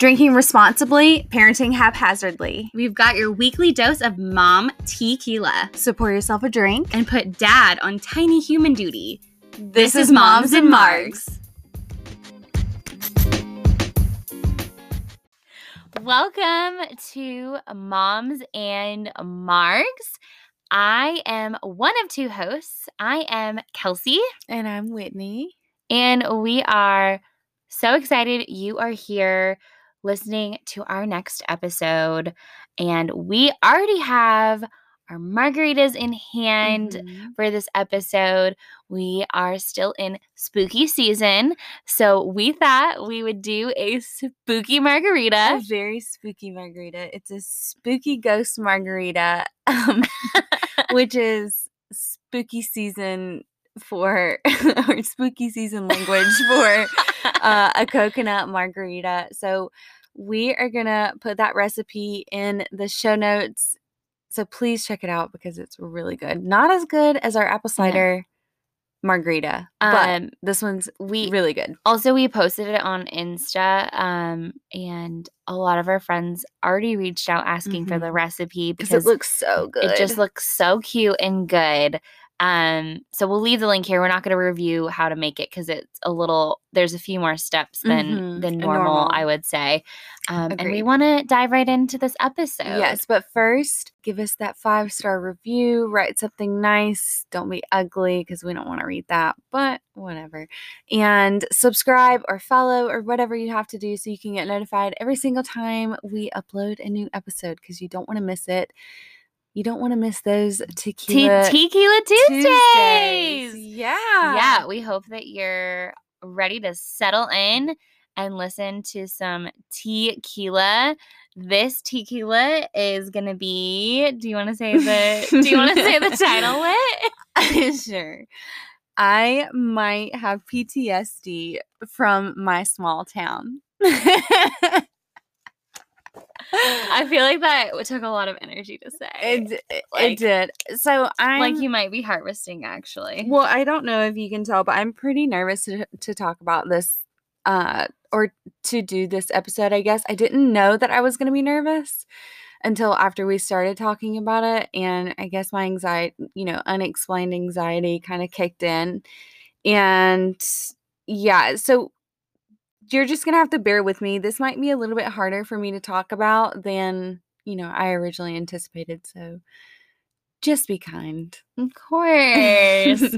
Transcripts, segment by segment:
Drinking responsibly, parenting haphazardly. We've got your weekly dose of mom tequila. So pour yourself a drink. And put dad on tiny human duty. This, is Moms and Margs. Welcome to Moms and Margs. I am one of two hosts. I am Kelsey. And I'm Whitney. And we are so excited you are here listening to our next episode. And we already have our margaritas in hand Mhm. for this episode. We are still in spooky season. So we thought we would do a spooky margarita. A very spooky margarita. It's a spooky ghost margarita, um, which is spooky season for, or spooky season language for uh, a coconut margarita. So we are gonna put that recipe in the show notes. So please check it out because it's really good. Not as good as our apple cider margarita, but Um, this one's we really good. also we posted it on Insta, um, and a lot of our friends already reached out asking for the recipe because it looks so good. It just looks so cute and good. Um, so we'll leave the link here. We're not going to review how to make it because it's a little. There's a few more steps than Mhm, than normal, normal. I would say. Um, and we want to dive right into this episode. Yes, but first, give us that five star review. Write something nice. Don't be ugly because we don't want to read that, but whatever. And subscribe or follow or whatever you have to do so you can get notified every single time we upload a new episode because you don't want to miss it. You don't want to miss those Te- tequila Tequila Tuesdays. Yeah. Yeah, we hope that you're ready to settle in and listen to some tequila. This tequila is gonna be. Do you want to say the? do you want to say the title? Lit? Uh, sure. I might have PTSD from my small town. I feel like that took a lot of energy to say. it, it like- did. So I'm like you might be harvesting, actually. Well, I don't know if you can tell, but I'm pretty nervous to, to talk about this uh or to do this episode, I guess. I didn't know that I was going to be nervous until after we started talking about it and I guess my anxiety, you know, unexplained anxiety kind of kicked in. And yeah, so you're just going to have to bear with me. This might be a little bit harder for me to talk about than, you know, I originally anticipated. So just be kind. Of course.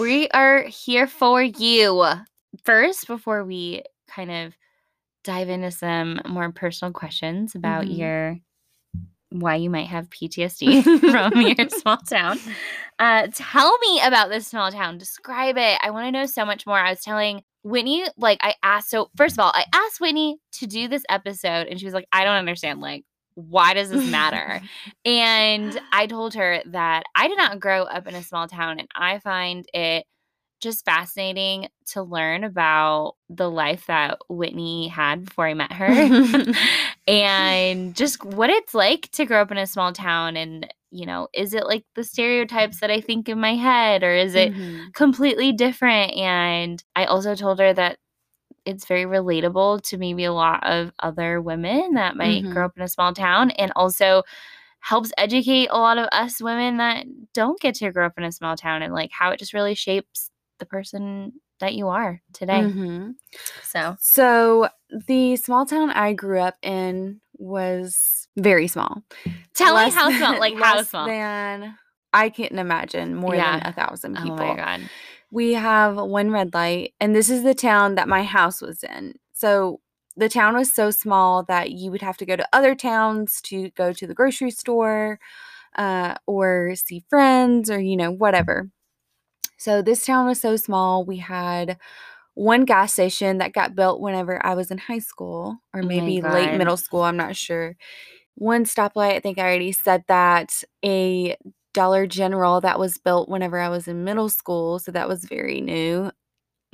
we are here for you. First, before we kind of dive into some more personal questions about Mhm. your why you might have PTSD from your small town. Uh, tell me about this small town. Describe it. I want to know so much more. I was telling Whitney, like, I asked, so first of all, I asked Whitney to do this episode, and she was like, I don't understand. Like, why does this matter? And I told her that I did not grow up in a small town, and I find it just fascinating to learn about the life that Whitney had before I met her and just what it's like to grow up in a small town. And, you know, is it like the stereotypes that I think in my head, or is it Mhm. completely different? And I also told her that it's very relatable to maybe a lot of other women that might Mhm. grow up in a small town and also helps educate a lot of us women that don't get to grow up in a small town and like how it just really shapes the person that you are today. Mhm. So, So the small town I grew up in was very small. tell Less me how small, like how small. Than I couldn't imagine more Yeah. than a thousand people. my god. We have one red light, and this is the town that my house was in. So the town was so small that you would have to go to other towns to go to the grocery store uh, or see friends or, you know, whatever. So this town was so small. We had one gas station that got built whenever I was in high school or Oh maybe late middle school. I'm not sure. One stoplight, I think I already said that. A Dollar General that was built whenever I was in middle school. So that was very new.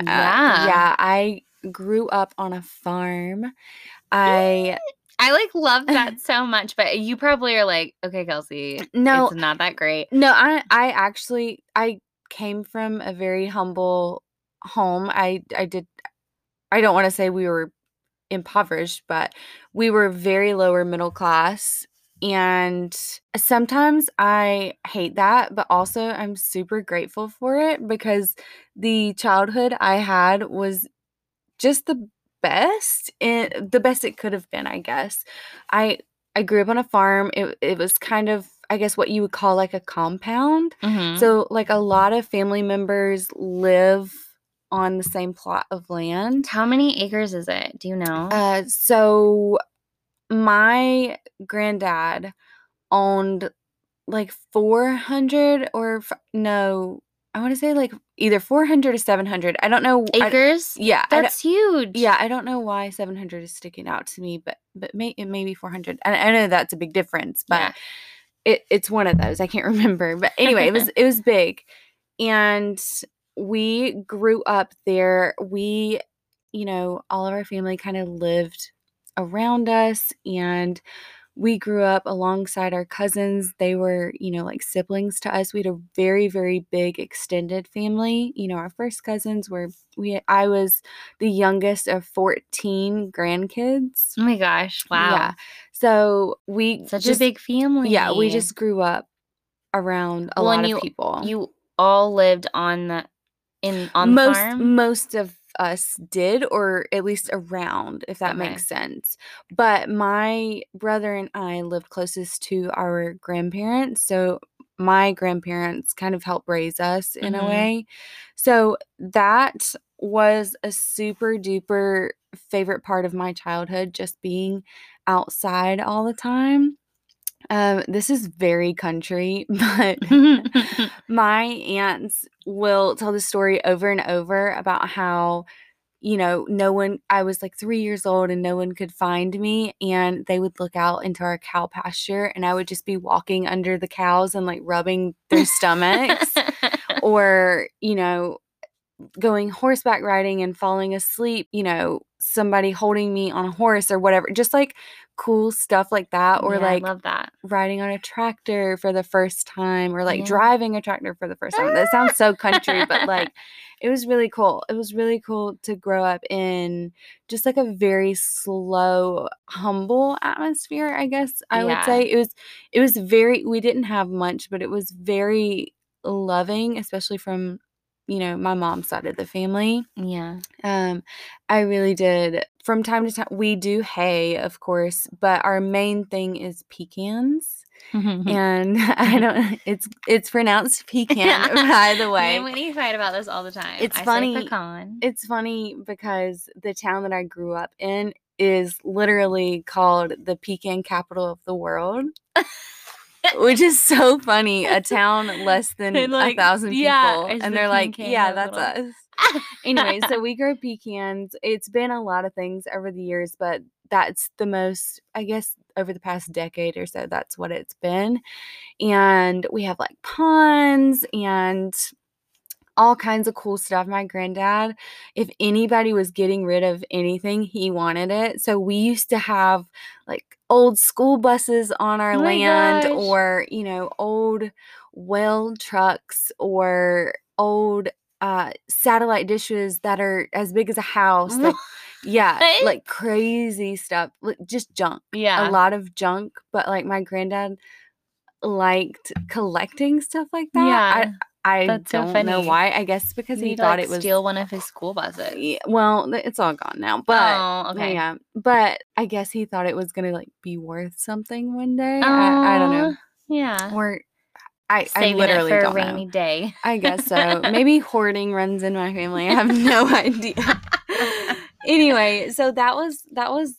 Uh, Yeah. yeah. I grew up on a farm. I I like love that so much, but you probably are like, okay, Kelsey, no it's not that great. no I I actually I came from a very humble home. I I did I don't want to say we were impoverished, but we were very lower middle class. And sometimes I hate that, but also I'm super grateful for it because the childhood I had was just the best and the best it could have been, I guess. I I grew up on a farm. It it was kind of I guess what you would call like a compound. Mhm. So like a lot of family members live on the same plot of land. How many acres is it? Do you know? Uh so my granddad owned like 400 or f- no, I want to say like either 400 or 700. I don't know. Acres? yeah, I don't- That's huge. yeah, I don't know why 700 is sticking out to me, but but may, it may be 400. And I know that's a big difference, but Yeah. It, it's one of those. I can't remember. But anyway, it was it was big. And we grew up there. We, you know, all of our family kind of lived around us and we grew up alongside our cousins. They were, you know, like siblings to us. We had a very, very big extended family. You know, our first cousins were we I was the youngest of 14 grandkids. Oh my gosh. Wow. Yeah. So we Such just, a big family. Yeah, we just grew up around a Well, lot you- of people. you all lived on the in on the most farm. most of us did or at least around if that Okay. makes sense but my brother and i lived closest to our grandparents so my grandparents kind of helped raise us in Mhm. a way so that was a super duper favorite part of my childhood just being outside all the time um this is very country but my aunts will tell the story over and over about how you know no one i was like three years old and no one could find me and they would look out into our cow pasture and i would just be walking under the cows and like rubbing their stomachs or you know going horseback riding and falling asleep you know somebody holding me on a horse or whatever just like cool stuff like that or Yeah, like I love that. riding on a tractor for the first time or like Yeah. driving a tractor for the first time. That sounds so country, but like it was really cool. It was really cool to grow up in just like a very slow, humble atmosphere, I guess I would say. It was it was very we didn't have much, but it was very loving, especially from you know, my mom's side of the family. Yeah. Um, I really did. From time to time, we do hay, of course, but our main thing is pecans, and I don't. It's it's pronounced pecan, by the way. and Whitney fight about this all the time. It's I funny- pecan. It's funny because the town that I grew up in is literally called the pecan capital of the world. Which is so funny. A town less than And, a thousand people, yeah, and they're like, yeah, that's capital." us. anyway, so we grow pecans. It's been a lot of things over the years, but that's the most, I guess, over the past decade or so, that's what it's been. And we have like ponds and all kinds of cool stuff. My granddad, if anybody was getting rid of anything, he wanted it. So we used to have like old school buses on our Oh land gosh. or, you know, old well trucks or old uh satellite dishes that are as big as a house like yeah like crazy stuff like just junk yeah. a lot of junk but like my granddad liked collecting stuff like that Yeah. i i That's don't know funny. why i guess because he thought like, it was steal one of his school buses. Yeah, well it's all gone now but oh, okay. yeah but i guess he thought it was gonna like be worth something one day I, I don't know Yeah. or i Saving i literally it for don't a rainy know day. I guess so. Maybe hoarding runs in my family. I have no idea. anyway, so that was that was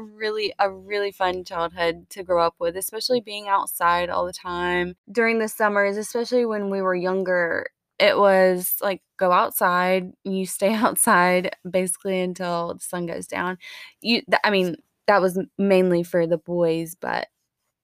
really a really fun childhood to grow up with, especially being outside all the time. During the summers, especially when we were younger, it was like go outside, you stay outside basically until the sun goes down. You I mean, that was mainly for the boys, but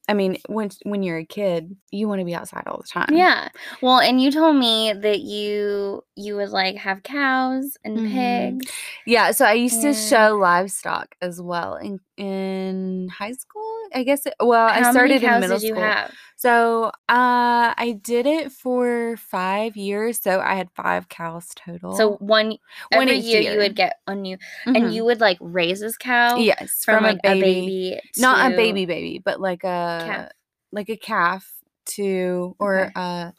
I mean, when when you're a kid, you want to be outside all the time. Yeah. Well, and you told me that you you would like have cows and Mhm. pigs. Yeah, so I used to show livestock as well in in high school I guess. It, well, How I started many cows in middle did you school. have? So uh, I did it for five years. So I had five cows total. So one One every year, year. you would get a new, Mhm. and you would like raise this cow yes, from, from, like a baby, baby, not a baby baby, but like a Calf. like a calf to or Okay. uh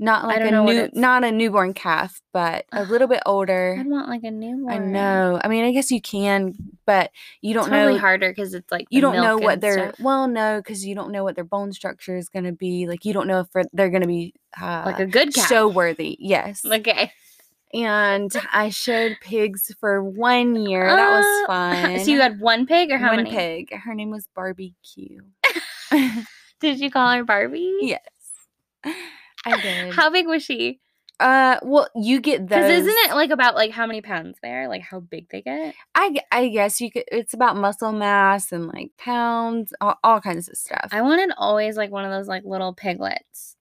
not like a new not a newborn calf, but a little bit older. I'd want like a newborn. I know. I mean, I guess you can, but you don't probably know harder because it's like you don't know what their stuff. well no because you don't know what their bone structure is going to be like you don't know if they're going to be uh, like a good cow. show worthy yes Okay. and i showed pigs for one year that was Uh, fun So you had one pig or how many? one many? pig her name was barbecue Did you call her Barbie? yes i did How big was she? uh well you get those Because isn't it like about like how many pounds they are, Like how big they get? I, I guess you could it's about muscle mass and like pounds all, all kinds of stuff I wanted always like one of those like little piglets.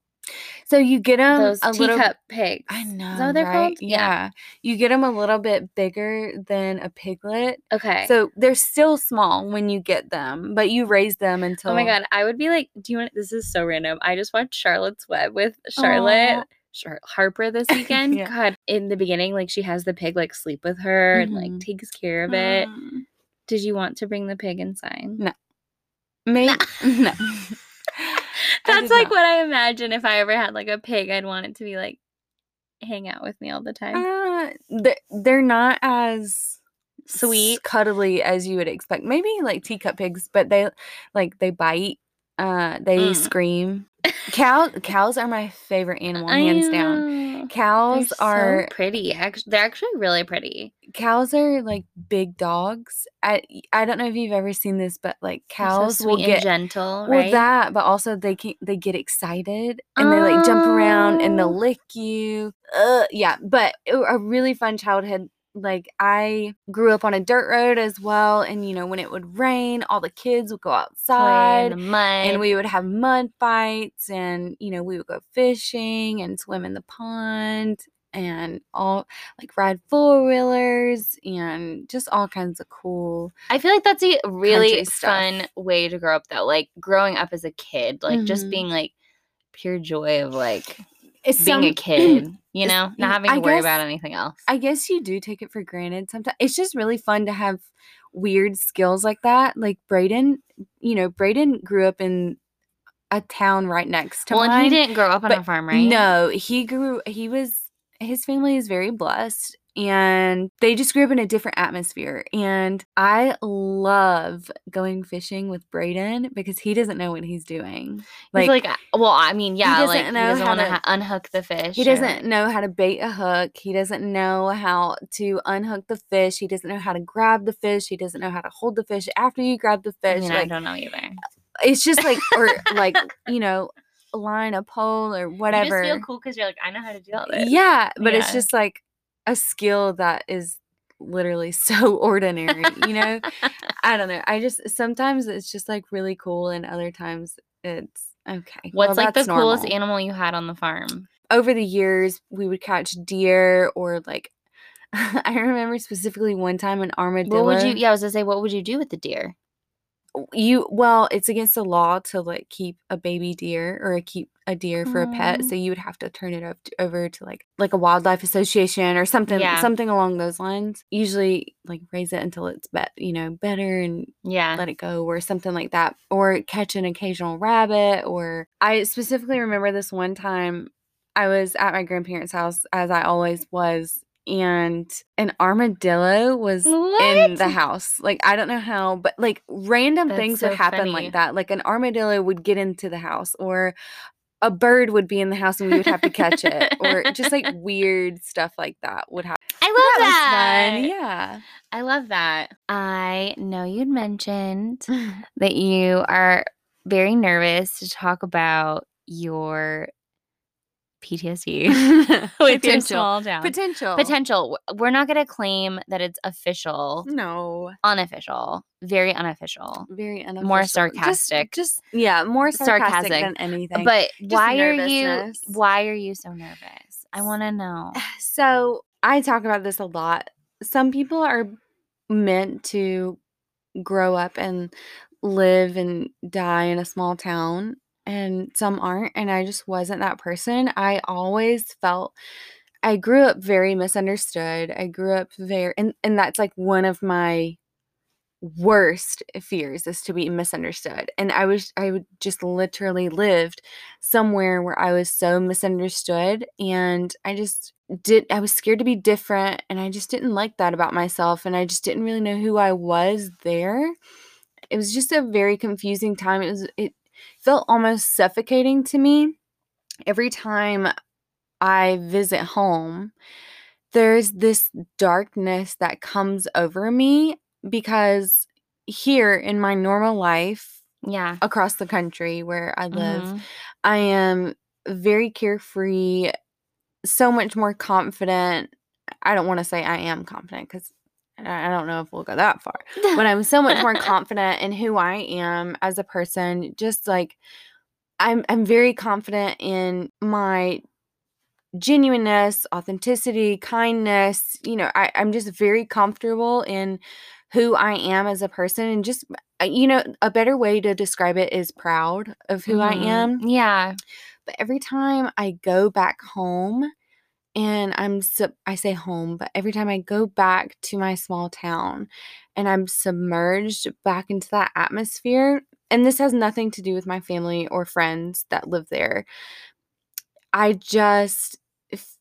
So you get them those a teacup little pigs. I know, Is that what they're right? called? Yeah. You get them a little bit bigger than a piglet. Okay. So they're still small when you get them, but you raise them until Oh my god, I would be like, do you want? This is so random. I just watched Charlotte's Web with Charlotte. Aw. Char- Harper this weekend. Yeah. God, in the beginning, like she has the pig like sleep with her and like Mhm. takes care of it. Mm. Did you want to bring the pig inside? No. Maybe no. I That's like not. what I imagine if I ever had like a pig. I'd want it to be like hang out with me all the time. Uh, they're, they're not as Sweet. cuddly as you would expect. Maybe like teacup pigs, but they like they bite. Uh, they Mm. scream. Cow cows are my favorite animal, hands down. Cows They're pretty. Actually, they're actually really pretty. cows are like big dogs. I I don't know if you've ever seen this, but like They're so cows will get gentle, well right? that, but also they can they get excited and they like jump around and Oh. they'll lick you. Uh, yeah, but a really fun childhood. Like I grew up on a dirt road as well, and you know when it would rain, all the kids would go outside and we would have mud fights and you know we would go fishing and swim in the pond and all like ride four wheelers and just all kinds of cool I feel like that's a really fun way to grow up though. Like growing up as a kid, like just Mhm. being like pure joy of like it's being a kid, you know, y- not having to I worry about anything else. i guess you do take it for granted sometimes it's just really fun to have weird skills like that like braden you know braden grew up in a town right next to well, mine he didn't grow up on a farm, right? No, he grew he was his family is very blessed and they just grew up in a different atmosphere and I love going fishing with Braden because he doesn't know what he's doing. Like, Like, like, uh, well, I mean, yeah, he doesn't like he know doesn't how want to ha- unhook the fish. he or, doesn't know how to bait a hook. He doesn't know how to unhook the fish. He doesn't know how to grab the fish. He doesn't know how to hold the fish after you grab the I fish. mean, I don't know either. it's just like or like, you know, line a pole or whatever. You just feel cool because you're like, I know how to do all this. Yeah, but it's just like a skill that is literally so ordinary, you know? I don't know. I just sometimes it's just like really cool and other times it's okay. well, What's like the that's coolest animal you had on the farm? Over the years, we would catch deer or like I remember specifically one time an armadillo. What would you? Yeah, I was gonna say, what would you do with the deer? You well, it's against the law to like keep a baby deer or keep a deer for a pet, so mm. you would have to turn it over to, over to like like a wildlife association or something Yeah. something along those lines. Usually like raise it until it's bet you know better and Yeah. let it go or something like that or catch an occasional rabbit or I specifically remember this one time I was at my grandparents' house as I always was and an armadillo was in the house. Like I don't know how, but like random That's things so would happen funny. like that. Like an armadillo would get into the house or a bird would be in the house and we would have to catch it or just like weird stuff like that would happen. I love that that. Yeah. I love that. I know you'd mentioned that you are very nervous to talk about your PTSD with your Potential. small town. Potential. Potential. We're not going to claim that it's official, No. unofficial, very unofficial. Very unofficial. More sarcastic. Just, yeah, more sarcastic, Sarcastic. than anything. But Just why are you why are you so nervous? I want to know. so I talk about this a lot. Some people are meant to grow up and live and die in a small town and some aren't and I just wasn't that person. I always felt I grew up very misunderstood. I grew up very and and that's like one of my worst fears is to be misunderstood. And I was I would just literally lived somewhere where I was so misunderstood and I just did I was scared to be different and I just didn't like that about myself and I just didn't really know who I was there. It was just a very confusing time. It was it felt almost suffocating to me every time I visit home. There's this darkness that comes over me because here in my normal life Yeah. across the country where I live, Mhm. I am very carefree, so much more confident. I don't want to say I am confident because I I don't know if we'll go that far, but I'm so much more confident in who I am as a person. Just like I'm, I'm very confident in my genuineness, authenticity, kindness. You know, I, I'm just very comfortable in who I am as a person and just uh, you know, a better way to describe it is proud of who I Mhm. am. Yeah. But every time I go back home and I'm sub- I say home, but every time I go back to my small town and I'm submerged back into that atmosphere, and this has nothing to do with my family or friends that live there. I just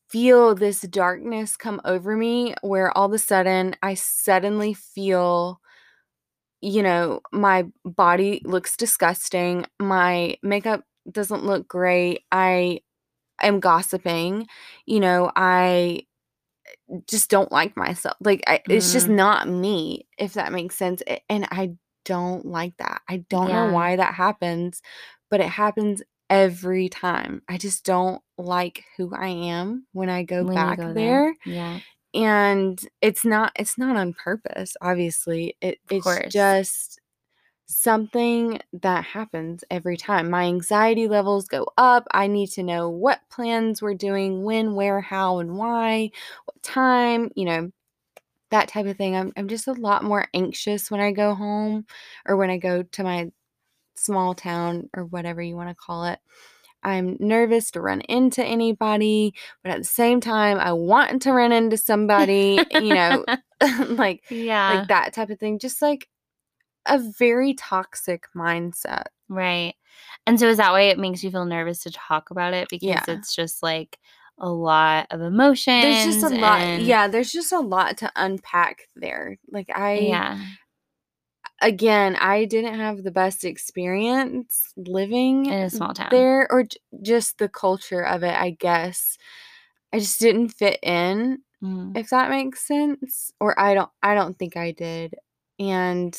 feel this darkness come over me where all of a sudden I suddenly feel you know, my body looks disgusting. My makeup doesn't look great. I am gossiping. You know, I just don't like myself. Like, I, it's just Mhm. not me, if that makes sense. And I don't like that. I don't know why that happens, but it happens every time. I just don't like who I am when I go When back go there Yeah. and it's not it's not on purpose obviously it, Of it's course. just something that happens every time my anxiety levels go up i need to know what plans we're doing when where how and why what time you know that type of thing i'm, I'm just a lot more anxious when i go home or when i go to my small town or whatever you want to call it I'm nervous to run into anybody, but at the same time, I want to run into somebody, you know, like yeah. like that type of thing. Just like a very toxic mindset. Right. And so is that why it makes you feel nervous to talk about it? Because Yeah. it's just like a lot of emotions. There's just a lot. Yeah, there's just a lot to unpack there. Like I Yeah. again, I didn't have the best experience living In a small town. there or j- just the culture of it, I guess. I just didn't fit in Mhm. if that makes sense or i don't i don't think i did and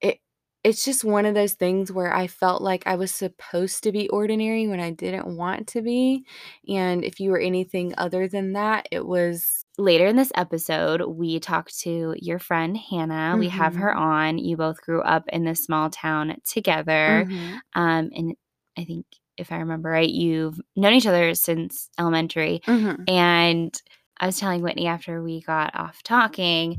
it it's just one of those things where i felt like i was supposed to be ordinary when i didn't want to be and if you were anything other than that it was Later in this episode, we talked to your friend Hannah. We have her Mhm. on. You both grew up in this small town together. Mhm. Um, and I think if I remember right, you've known each other since elementary. Mhm. And I was telling Whitney after we got off talking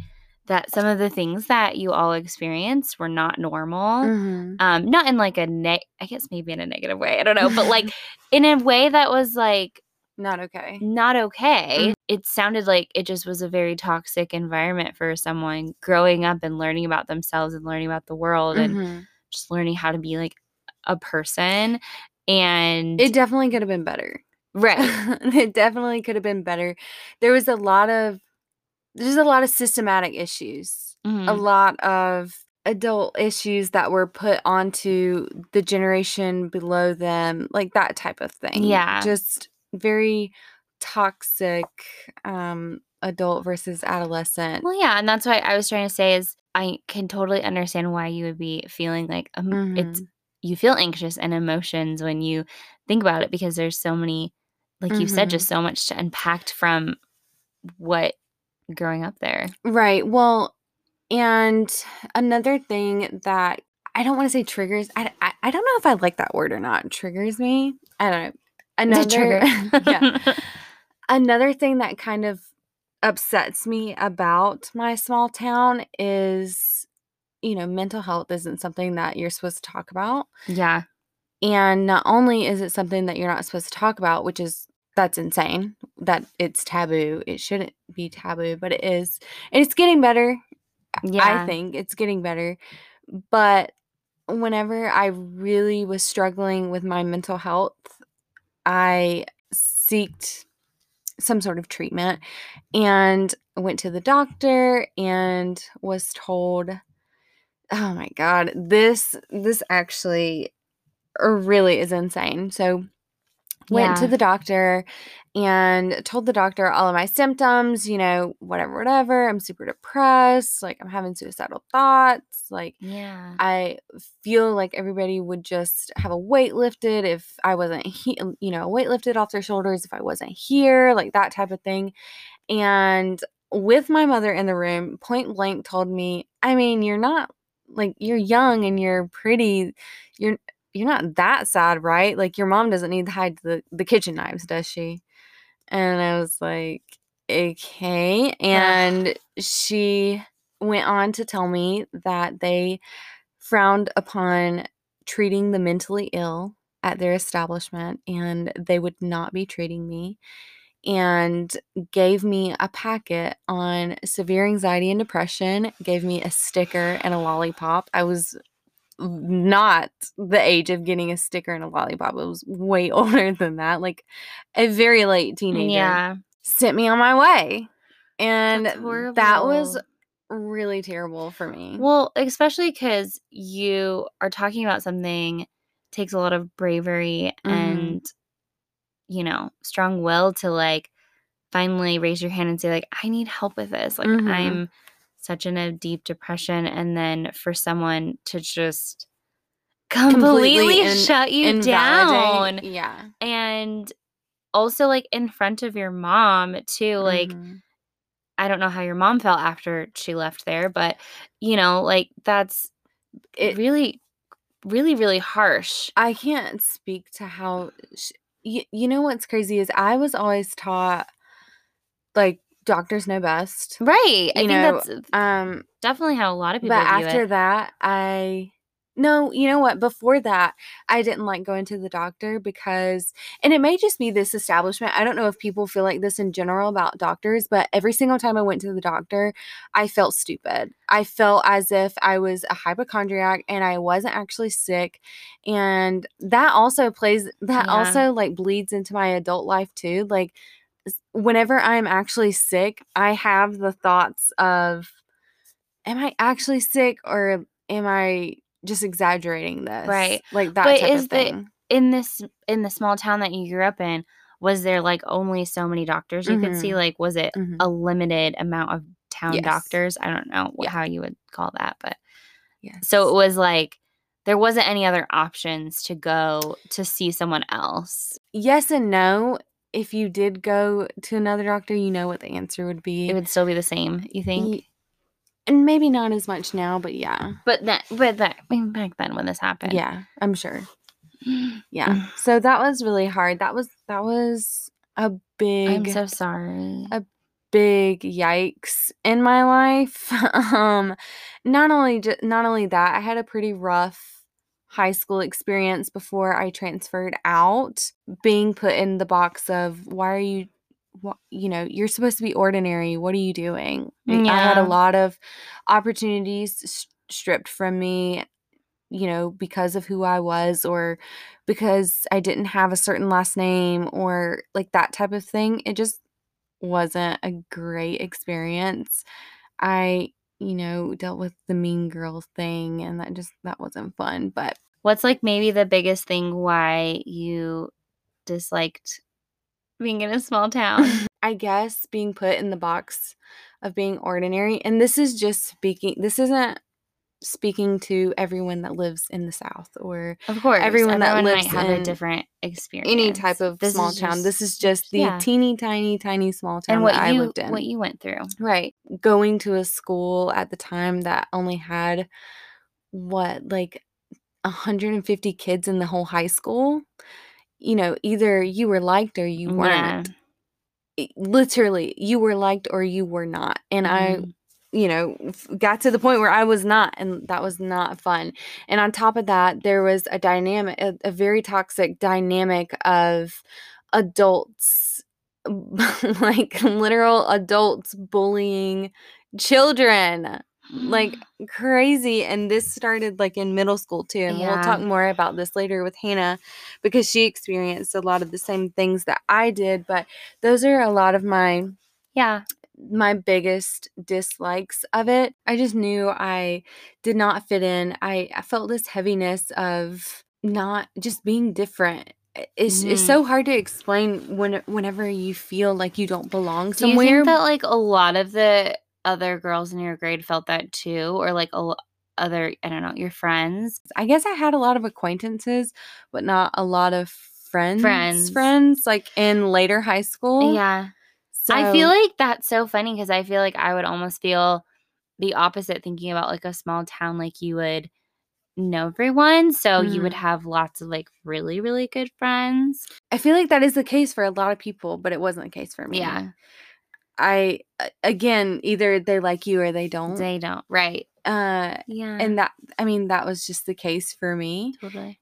that some of the things that you all experienced were not normal. Mhm. Um, not in like a ne I guess maybe in a negative way. I don't know, but like in a way that was like not okay not okay. Mhm. It sounded like it just was a very toxic environment for someone growing up and learning about themselves and learning about the world and Mhm. just learning how to be like a person. And it definitely could have been better right. it definitely could have been better there was a lot of there's a lot of systematic issues a Mhm. lot of adult issues that were put onto the generation below them, like that type of thing. Yeah. Just very toxic um adult versus adolescent. Well, yeah, and that's why I was trying to say is I can totally understand why you would be feeling like um, it's Mhm. you feel anxious and emotions when you think about it because there's so many like you said just so much to unpack from what growing up there. Right. Well, and another thing that I don't want to say triggers. I, I, I don't know if I like that word or not. Triggers me. I don't know. Another trigger. yeah. Another thing that kind of upsets me about my small town is you know, mental health isn't something that you're supposed to talk about. Yeah. And not only is it something that you're not supposed to talk about, which is that's insane that it's taboo. It shouldn't be taboo, but it is. And it's getting better. Yeah. I think it's getting better. But whenever I really was struggling with my mental health, I seeked some sort of treatment and went to the doctor and was told oh my god this this actually er, really is insane so went to the doctor and told the doctor all of my symptoms you know whatever whatever i'm super depressed like i'm having suicidal thoughts like Yeah. I feel like everybody would just have a weight lifted if I wasn't, he- um, you know, weight lifted off their shoulders if I wasn't here, like that type of thing. And with my mother in the room, point blank told me, I mean, you're not like you're young and you're pretty, you're you're not that sad, right? Like your mom doesn't need to hide the the kitchen knives, does she? And I was like, okay. And she went on to tell me that they frowned upon treating the mentally ill at their establishment and they would not be treating me and gave me a packet on severe anxiety and depression gave me a sticker and a lollipop i was not the age of getting a sticker and a lollipop it was way older than that like a very late teenager Yeah. sent me on my way and that was really terrible for me Well, especially because you are talking about something takes a lot of bravery Mhm. and you know strong will to like finally raise your hand and say like I need help with this. Like Mhm. I'm such in a deep depression, and then for someone to just completely, Completely in- shut you down, yeah and also like in front of your mom too, like. Mhm. I don't know how your mom felt after she left there, but you know, like that's It- really, really, really harsh. I can't speak to how sh- you, you know what's crazy is I was always taught like doctors know best. Right. I You think know, that's Um definitely how a lot of people but after it. that I no, you know what? Before that, I didn't like going to the doctor because and it may just be this establishment. I don't know if people feel like this in general about doctors, but every single time I went to the doctor, I felt stupid. I felt as if I was a hypochondriac and I wasn't actually sick. And that also plays that Yeah. also like bleeds into my adult life too. Like whenever I'm actually sick, I have the thoughts of am I actually sick or am I just exaggerating this? Right. Like that But type is of the- In this in the small town that you grew up in, was there like only so many doctors you could see? Mhm. Like was it Mhm. a limited amount of town Yes. doctors? I don't know Yeah. how you would call that, but yeah. so it was like there wasn't any other options to go to see someone else. yes and no. If you did go to another doctor, you know what the answer would be. It would still be the same, you think? Ye- and maybe not as much now, but yeah. But that, but that, I mean, back then when this happened, Yeah, I'm sure. Yeah. so that was really hard. That was that was a big I'm so sorry. a big yikes in my life. um not only ju- not only that, I had a pretty rough high school experience before I transferred out, being put in the box of why are you you know, you're supposed to be ordinary. What are you doing? Like, I had a lot of opportunities s- stripped from me, you know, because of who I was or because I didn't have a certain last name or like that type of thing. It just wasn't a great experience. I, you know, dealt with the mean girl thing and that just that wasn't fun, but What's like maybe the biggest thing why you disliked being in a small town? I guess being put in the box of being ordinary and this is just speaking this isn't speaking to everyone that lives in the south or Of course, Everyone that lives might have a different experience. any type of This small town. just- this is just the yeah. teeny tiny tiny small town and what that you I lived in. what you went through. Right. Going to a school at the time that only had what, like 150 kids in the whole high school. You know, either you were liked or you weren't. I- Literally, you were liked or you were not. And I Mhm. You know, got to the point where I was not, and that was not fun. And on top of that, there was a dynamic, a, a very toxic dynamic of adults, like literal adults bullying children like crazy and this started like in middle school too and Yeah. we'll talk more about this later with hannah because she experienced a lot of the same things that i did but those are a lot of my yeah. My biggest dislikes of it i just knew i did not fit in i, I felt this heaviness of not just being different it's, it's Mhm. so hard to explain when whenever you feel like you don't belong Do you somewhere think that like a lot of the other girls in your grade felt that too, or like a other I don't know your friends? I guess I had a lot of acquaintances, but not a lot of friends. Friends. friends, like in later high school. Yeah, I feel like that's so funny because I feel like I would almost feel the opposite thinking about like a small town, like you would know everyone, so you would Mhm. have lots of like really really good friends. I feel like that is the case for a lot of people, but it wasn't the case for me. Yeah, I, again, either they like you or they don't. they don't right. uh, Yeah, and that I mean that was just the case for me. totally.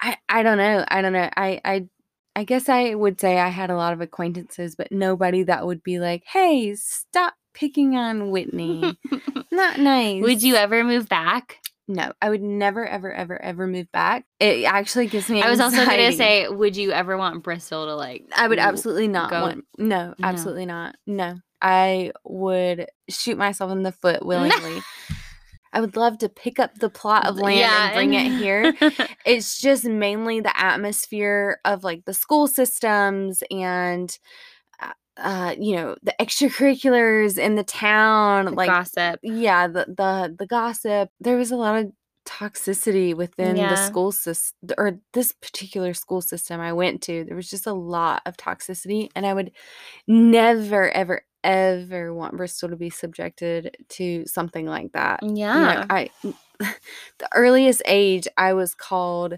I I don't know. I don't know. I I I guess I would say I had a lot of acquaintances, but nobody that would be like, "Hey, stop picking on Whitney." Not nice. Would you ever move back? No, I would never, ever, ever, ever move back. It actually gives me. I was also going to say, would you ever want Bristol to like? I would absolutely not go- want. No, No. absolutely not. No, I would shoot myself in the foot willingly. I would love to pick up the plot of land Yeah, and bring it here. It's just mainly the atmosphere of like the school systems and. uh, Uh, you know the extracurriculars in the town, The like gossip. yeah the the the gossip there was a lot of toxicity within the school system or this particular school system i went to there was just a lot of toxicity and i would never ever ever want bristol to be subjected to something like that Yeah. i the earliest age i was called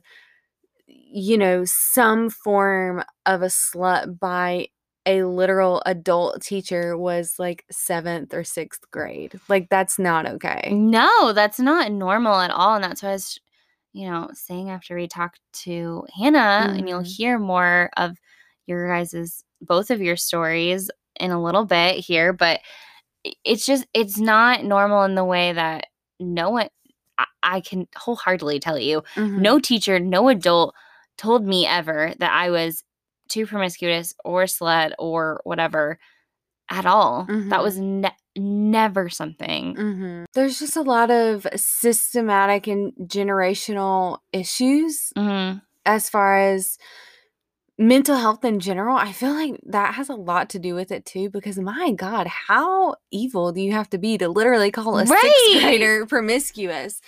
you know some form of a slut by a literal adult teacher was like seventh or sixth grade. Like that's not okay. No, that's not normal at all. And that's why I was, you know, saying after we talked to Hannah, and you'll Mhm. hear more of your guys's both of your stories in a little bit here, but it's just it's not normal in the way that no one I, I can wholeheartedly tell you, Mhm. no teacher, no adult told me ever that I was too promiscuous or slut or whatever at all. That Mhm. was ne- never something. Mhm. There's just a lot of systematic and generational issues Mhm. as far as mental health in general. I feel like that has a lot to do with it too, because my God, how evil do you have to be to literally call a Right. sixth grader promiscuous?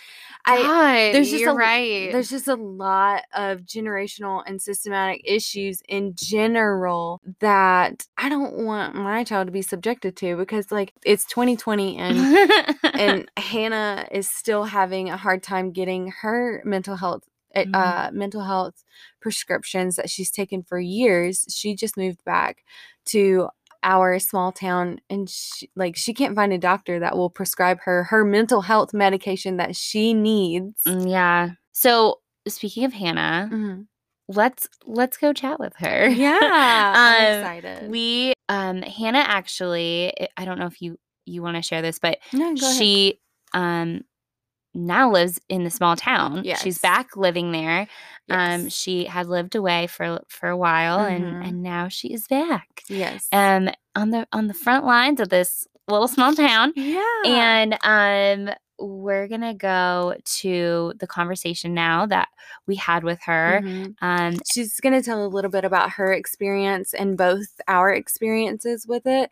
I God, there's just you're a- right. there's just a lot of generational and systematic issues in general that I don't want my child to be subjected to because like it's 2020 and and Hannah is still having a hard time getting her mental health uh, Mhm. uh mental health prescriptions that she's taken for years. She just moved back to our small town and she, like she can't find a doctor that will prescribe her her mental health medication that she needs. Mm, yeah. So speaking of Hannah, Mhm. let's let's go chat with her. Yeah, I'm Um, excited. We um Hannah actually I- don't know if you you want to share this, but no, go ahead. she um now lives in the small town. Yes. She's back living there. Um Yes. she had lived away for for a while Mhm. and and now she is back. yes. Um on the on the front lines of this little small town. yeah. And um we're gonna go to the conversation now that we had with her. Mhm. Um She's going to tell a little bit about her experience and both our experiences with it,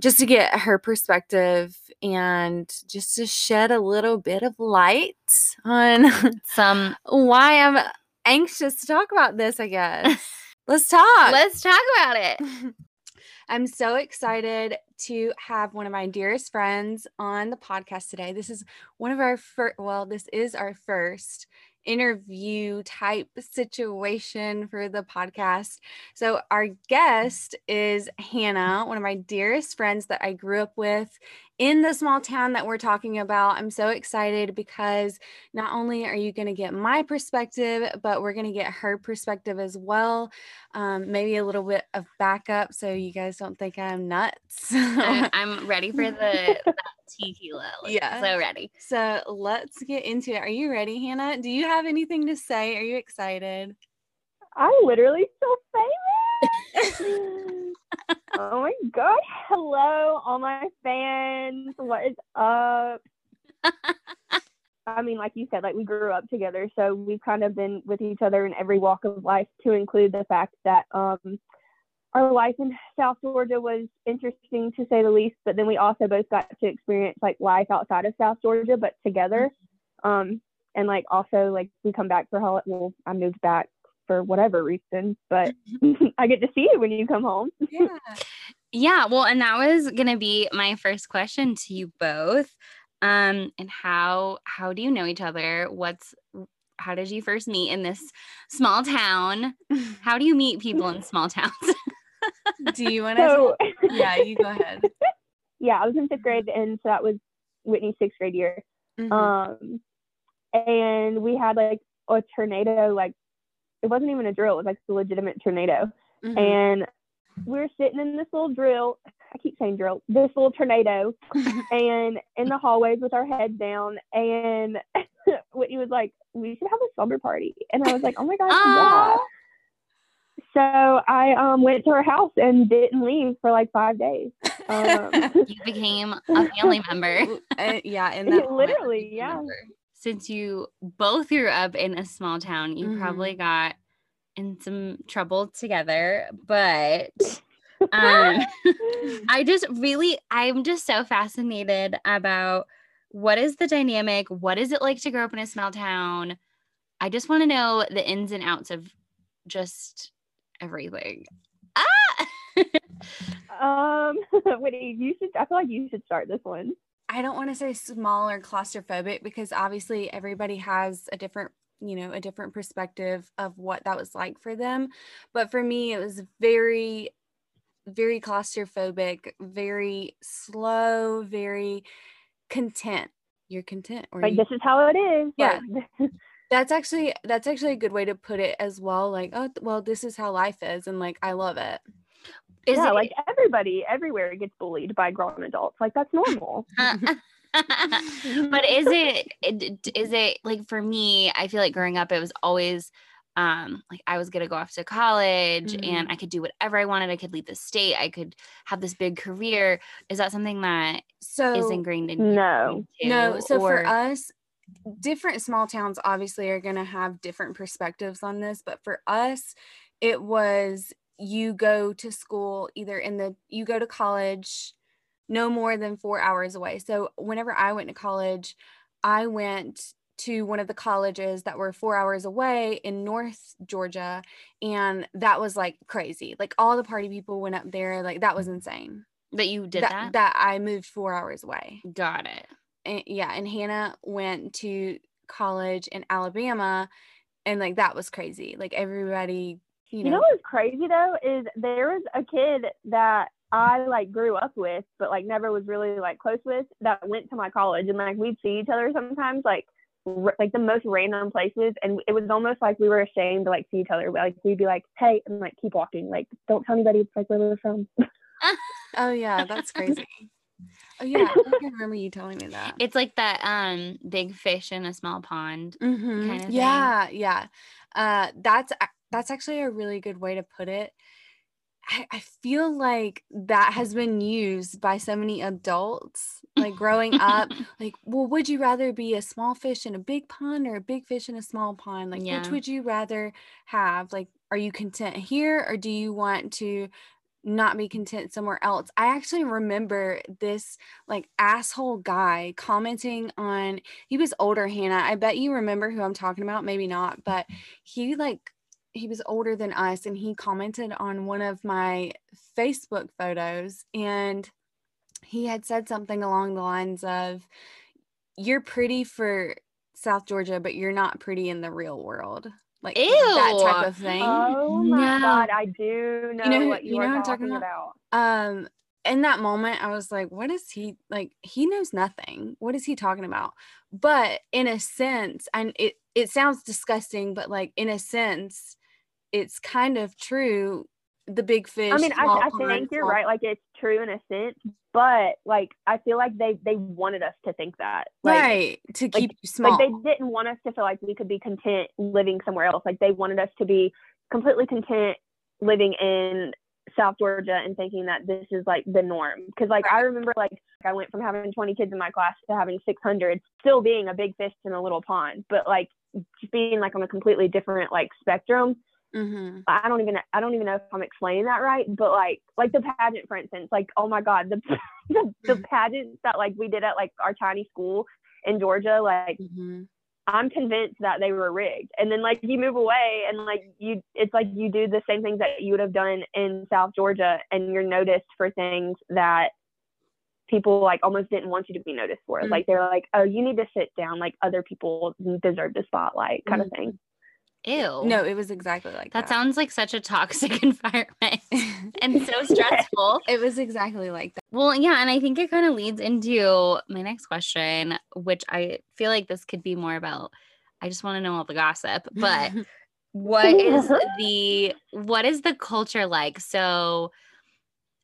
just to get her perspective and just to shed a little bit of light on some why I'm anxious to talk about this, I guess. Let's talk. let's talk about it. I'm so excited to have one of my dearest friends on the podcast today. This is one of our first, well, this is our first interview type situation for the podcast. So, our guest is Hannah, one of my dearest friends that I grew up with in the small town that we're talking about. I'm so excited because not only are you going to get my perspective, but we're going to get her perspective as well. Um, maybe a little bit of backup so you guys don't think I'm nuts. I'm ready for the tequila. Like, yeah. So ready. So let's get into it. Are you ready, Hannah? Do you have anything to say? Are you excited? I'm literally so famous. oh my god. Hello, all my fans. What is up? I mean, like you said, like we grew up together, so we've kind of been with each other in every walk of life, to include the fact that um, our life in South Georgia was interesting to say the least. But then we also both got to experience like life outside of South Georgia, but together. Um, and like also like we come back for holiday. Well, I moved back for whatever reason, but I get to see you when you come home. yeah. Yeah, well, and that was going to be my first question to you both. Um and how how do you know each other? What's how did you first meet in this small town? How do you meet people in small towns? do you want to so, Yeah, you go ahead. Yeah, I was in 5th grade and so that was Whitney's 6th grade year. Mm-hmm. Um and we had like a tornado like it wasn't even a drill, it was like a legitimate tornado. Mm-hmm. And we're sitting in this little drill. I keep saying drill, this little tornado, and in the hallways with our heads down. And Whitney was like, "We should have a slumber party," and I was like, "Oh my gosh, yeah!" So I um, went to her house and didn't leave for like five days. Um, you became a family member. Uh, yeah, in that literally, yeah. Member since you both grew up in a small town, you mm-hmm. probably got in some trouble together, but um I just really I'm just so fascinated about what is the dynamic? What is it like to grow up in a small town? I just want to know the ins and outs of just everything. Ah! um, Whitney, you should. I feel like you should start this one. I don't want to say small or claustrophobic because obviously everybody has a different, you know, a different perspective of what that was like for them. But for me, it was very, very claustrophobic, very slow, very content. You're content. Or like you, this is how it is. Yeah. that's actually that's actually a good way to put it as well. Like, oh well, this is how life is, and like I love it. Is yeah, it, like everybody everywhere gets bullied by grown adults. Like that's normal. but is it is it like for me, I feel like growing up it was always um like I was going to go off to college mm-hmm. and I could do whatever I wanted. I could leave the state. I could have this big career. Is that something that so is ingrained in no. you? No. No. So or, for us different small towns obviously are going to have different perspectives on this, but for us it was you go to school either in the you go to college no more than four hours away. So whenever i went to college i went to one of the colleges that were four hours away in north georgia and that was like crazy. Like all the party people went up there like that was insane. That you did that that, that i moved four hours away. Got it and, yeah and hannah went to college in alabama and like that was crazy like everybody you know, you know what's crazy though is there was a kid that I like grew up with, but like never was really like close with that went to my college and like we'd see each other sometimes like r- like the most random places and it was almost like we were ashamed to like see each other. Like we'd be like, hey, and like keep walking. Like don't tell anybody it's like where we're from. oh yeah, that's crazy. Oh yeah, I remember you telling me that. It's like that um big fish in a small pond mm-hmm. kind of Yeah, thing. yeah. Uh that's that's actually a really good way to put it. I, I feel like that has been used by so many adults, like growing up. like, well, would you rather be a small fish in a big pond or a big fish in a small pond? Like, yeah. which would you rather have? Like, are you content here or do you want to not be content somewhere else. I actually remember this like asshole guy commenting on he was older Hannah. I bet you remember who I'm talking about, maybe not, but he like he was older than us and he commented on one of my Facebook photos and he had said something along the lines of, "You're pretty for South Georgia, but you're not pretty in the real world." Like that type of thing. Oh my No. god, I do know, know what you, you know are who I'm talking talking about. um in that moment i was like what is he like he knows nothing what is he talking about but in a sense and it it sounds disgusting but like in a sense it's kind of true the big fish I mean, I, I pond, think you're small- right. Like it's true in a sense, but like I feel like they they wanted us to think that. Like, right to keep you small Like they didn't want us to feel like we could be content living somewhere else. Like they wanted us to be completely content living in South Georgia and thinking that this is like the norm. Because like I remember like I went from having 20 kids in my class to having 600, still being a big fish in a little pond, but like just being like on a completely different like spectrum. Hmm I don't even I don't even know if I'm explaining that right, but like like the pageant for instance, like oh my god, the the, the pageants that like we did at like our tiny school in Georgia, like hmm I'm convinced that they were rigged. And then like you move away and like you it's like you do the same things that you would have done in South Georgia and you're noticed for things that people like almost didn't want you to be noticed for. Mm. Like they're like, "Oh, you need to sit down. Like other people deserve the spotlight." kind Mhm. of thing. Ew. no it was exactly like That that, sounds like such a toxic environment and so stressful. it was exactly like that Well, yeah, and I think it kind of leads into my next question, which I feel like this could be more about I just want to know all the gossip, but what is the what is the culture like? So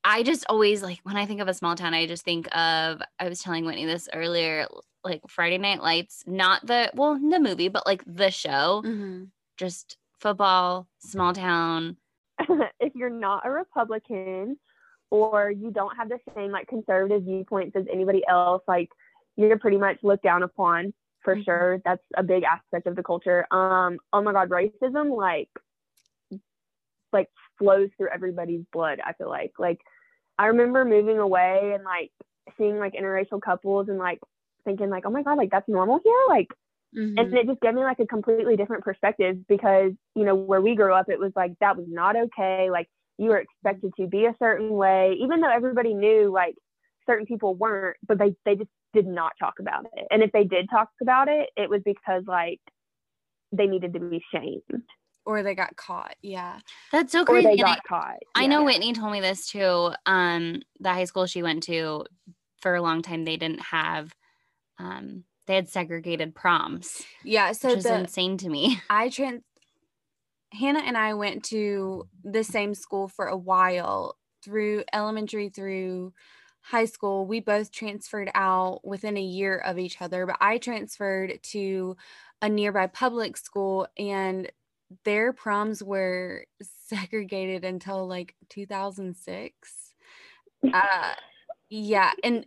I just always like when I think of a small town, I just think of I was telling Whitney this earlier, like Friday Night Lights, not the well, the movie, but like the show, Mhm. Just football, small town. if you're not a Republican or you don't have the same like conservative viewpoints as anybody else, like you're pretty much looked down upon for Mhm. sure. That's a big aspect of the culture. Um, oh my god, racism like like flows through everybody's blood, I feel like. Like I remember moving away and like seeing like interracial couples and like thinking like, oh my god, like that's normal here? Like Mhm. and it just gave me like a completely different perspective because you know where we grew up it was like that was not okay like you were expected to be a certain way even though everybody knew like certain people weren't but they they just did not talk about it and if they did talk about it it was because like they needed to be shamed or they got caught yeah That's so or they and I- got caught I know Whitney told me this too. Um, the high school she went to for a long time, they didn't have, um, they had segregated proms, yeah so which is insane to me. I trans Hannah and I went to the same school for a while through elementary through high school. We both transferred out within a year of each other, but I transferred to a nearby public school and their proms were segregated until like 2006. Uh yeah, and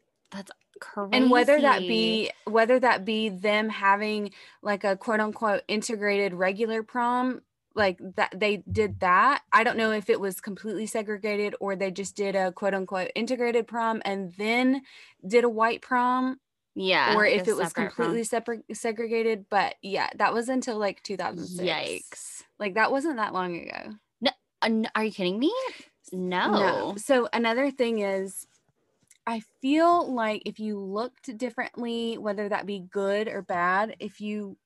Crazy. and whether that be whether that be them having like a quote unquote integrated regular prom like that they did that i don't know if it was completely segregated or they just did a quote unquote integrated prom and then did a white prom yeah, or if it was completely separate segregated but yeah that was until like 2006 Yikes. like that wasn't that long ago Uh, n- are you kidding me? No. No. So another thing is I feel like if you looked differently, whether that be good or bad, if you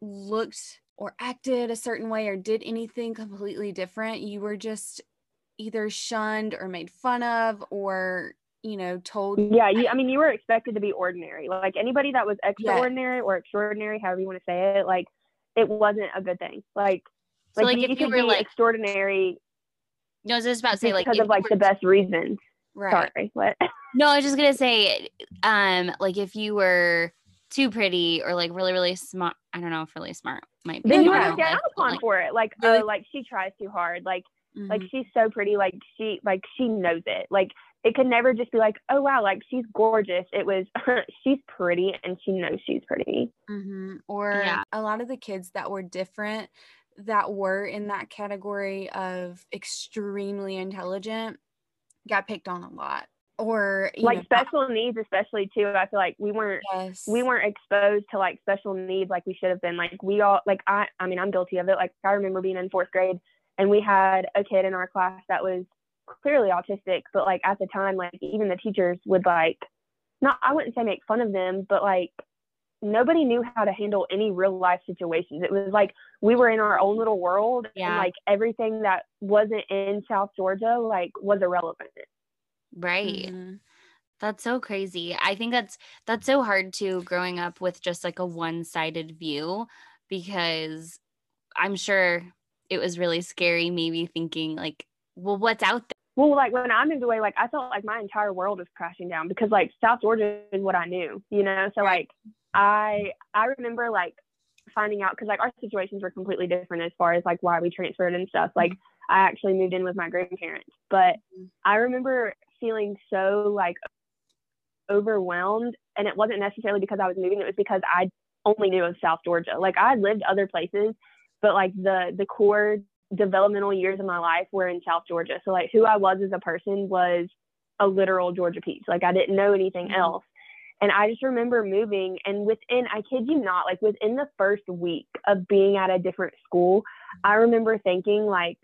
looked or acted a certain way or did anything completely different, you were just either shunned or made fun of or, you know, told yeah you, i mean you were expected to be ordinary like anybody that was extraordinary or extraordinary however you want to say it like it wasn't a good thing like So, like, you, if you were, be like- extraordinary No, I was just about to say like because of like were- the best reasons. right. Sorry, what? No, I was just gonna say, um, like if you were too pretty or like really, really smart. I don't know if really smart might be. Then you Yeah. were wrong, down like, but, upon like, for it. Like, Really? oh, like she tries too hard. Like, like Mhm. she's so pretty. Like she, like she knows it. Like it could never just be like, oh wow, like she's gorgeous. It was she's pretty and she knows she's pretty. hmm Or Yeah. a lot of the kids that were different that were in that category of extremely intelligent got picked on a lot. Or like know, not- special needs, especially too. I feel like we weren't yes, we weren't exposed to like special needs like we should have been. Like we all like I I mean I'm guilty of it. Like I remember being in fourth grade and we had a kid in our class that was clearly autistic, but like at the time, like even the teachers would like, not I wouldn't say make fun of them, but like nobody knew how to handle any real life situations. It was like we were in our own little world Yeah. and like everything that wasn't in South Georgia like was irrelevant. Right. Mhm. That's so crazy. I think that's that's so hard too growing up with just like a one-sided view because I'm sure it was really scary maybe thinking like, well, what's out there? Well, like when I moved away, like I felt like my entire world was crashing down because like South Georgia is what I knew, you know. So like I I remember like finding out because like our situations were completely different as far as like why we transferred and stuff. Like I actually moved in with my grandparents, but Mhm. I remember feeling so like overwhelmed, and it wasn't necessarily because I was moving; it was because I only knew of South Georgia. Like I lived other places, but like the the core developmental years of my life were in South Georgia. So like who I was as a person was a literal Georgia piece. Like I didn't know anything Mhm. else. And I just remember moving and within I kid you not, like within the first week of being at a different school, I remember thinking like,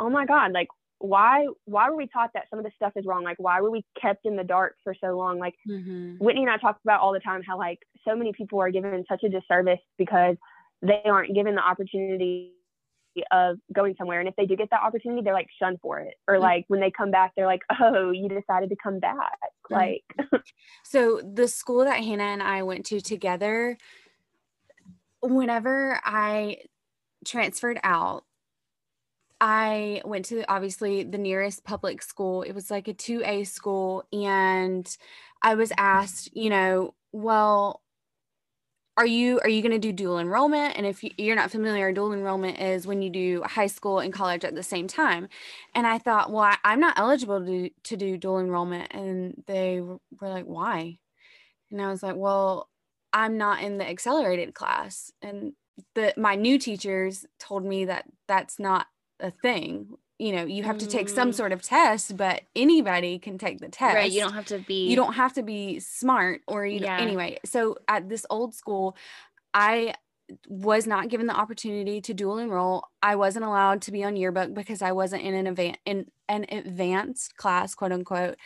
oh my God, like why why were we taught that some of this stuff is wrong? Like why were we kept in the dark for so long? Like Mhm. Whitney and I talk about all the time how like so many people are given such a disservice because they aren't given the opportunity of going somewhere and if they do get that opportunity they're like shunned for it or Mm. like when they come back they're like oh you decided to come back Mm. like So the school that Hannah and I went to together, whenever I transferred out, I went to obviously the nearest public school. It was like a 2A school. And I was asked, you know, well, are you are you going to do dual enrollment and if you, you're not familiar dual enrollment is when you do high school and college at the same time and i thought well I, i'm not eligible to, to do dual enrollment and they were like why and i was like well i'm not in the accelerated class and the my new teachers told me that that's not a thing you know you have to take some Mm. sort of test but anybody can take the test Right. You don't have to be you don't have to be smart or you Yeah. anyway so at this old school i was not given the opportunity to dual enroll i wasn't allowed to be on yearbook because i wasn't in an event in an advanced class quote unquote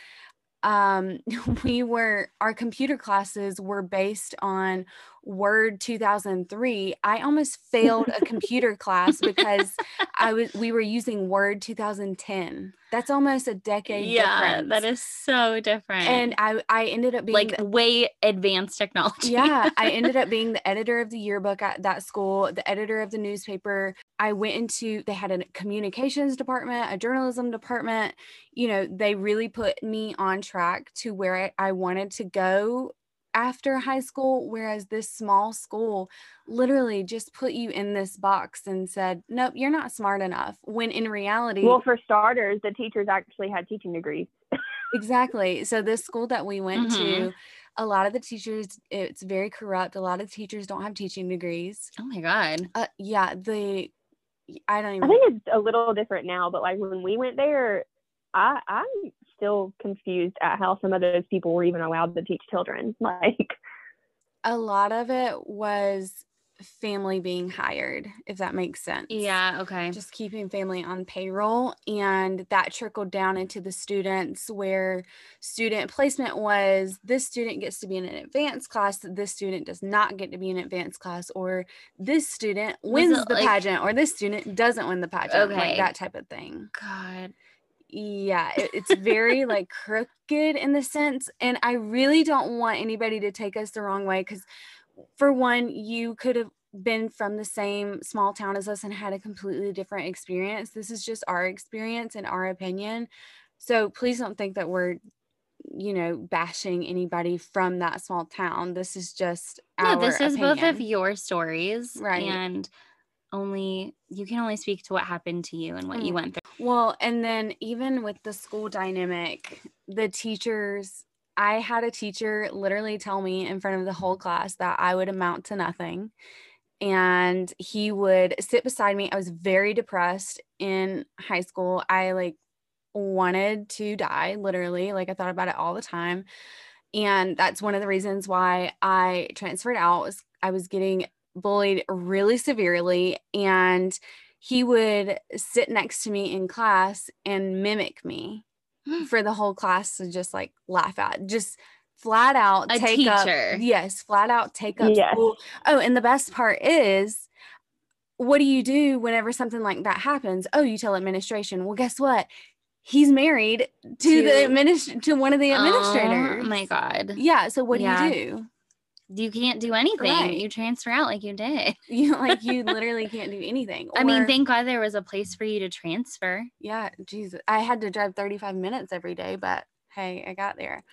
um we were our computer classes were based on word 2003 i almost failed a computer class because i was we were using word 2010 that's almost a decade Yeah, difference. that is so different. and i i ended up being like the- way advanced technology. yeah i ended up being the editor of the yearbook at that school the editor of the newspaper i went into they had a communications department a journalism department you know they really put me on track to where i, I wanted to go after high school whereas this small school literally just put you in this box and said nope you're not smart enough when in reality well for starters the teachers actually had teaching degrees Exactly. So this school that we went Mhm. to, a lot of the teachers, it's very corrupt. A lot of teachers don't have teaching degrees. Oh my god. Uh, yeah, the I don't even. i think it's a little different now but like when we went there i i'm still confused at how some of those people were even allowed to teach children like a lot of it was family being hired, if that makes sense. Yeah, okay. Just keeping family on payroll. And that trickled down into the students where student placement was this student gets to be in an advanced class, this student does not get to be in an advanced class, or this student wins the like- pageant, or this student doesn't win the pageant. Okay. Like that type of thing. God. Yeah, it- it's very like crooked in the sense. And I really don't want anybody to take us the wrong way because, for one, you could have been from the same small town as us and had a completely different experience. This is just our experience and our opinion. So please don't think that we're, you know, bashing anybody from that small town. This is just No, our this is both of your stories. Right. And only you can only speak to what happened to you and what you Mm. went through. Well, and then even with the school dynamic, the teachers, I had a teacher literally tell me in front of the whole class that I would amount to nothing. And he would sit beside me. I was very depressed in high school. I like wanted to die, literally. Like I thought about it all the time. And that's one of the reasons why I transferred out was I was getting bullied really severely and he would sit next to me in class and mimic me for the whole class to just like laugh at. Just flat out A take teacher. up yes, flat out take up Yes. school. Oh, and the best part is what do you do whenever something like that happens? Oh, you tell administration. Well, guess what? He's married to, To- the administ- to one of the oh administrators. Oh my god. Yeah. So what Yeah. do you do? You can't do anything. Right. You transfer out like you did. You like you literally can't do anything. I mean, thank God there was a place for you to transfer. yeah, Jesus. I had to drive 35 minutes every day, but hey, I got there.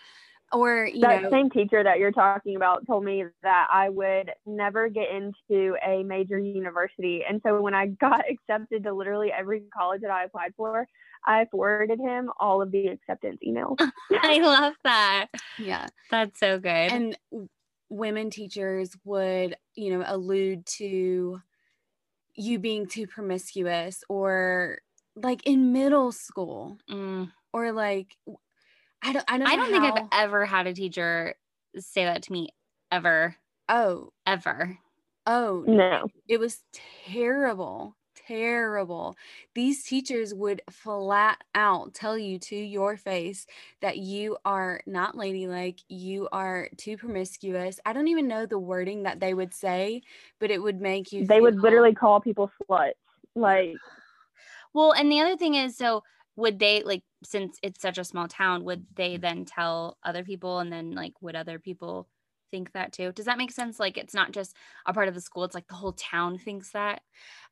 Or you that know, same teacher that you're talking about told me that I would never get into a major university. And so when I got accepted to literally every college that I applied for, I forwarded him all of the acceptance emails. I love that. yeah. That's so good. and w- women teachers would you know allude to you being too promiscuous or like in middle school Mm. or like w- i don't i don't, I don't think I've ever had a teacher say that to me ever, oh ever. oh No. it was terrible terrible these teachers would flat out tell you to your face that you are not ladylike you are too promiscuous i don't even know the wording that they would say but it would make you They would literally call people sluts. Like, Well, and the other thing is, so would they like since it's such a small town, would they then tell other people, and then like would other people think that too? Does that make sense? Like it's not just a part of the school; it's like the whole town thinks that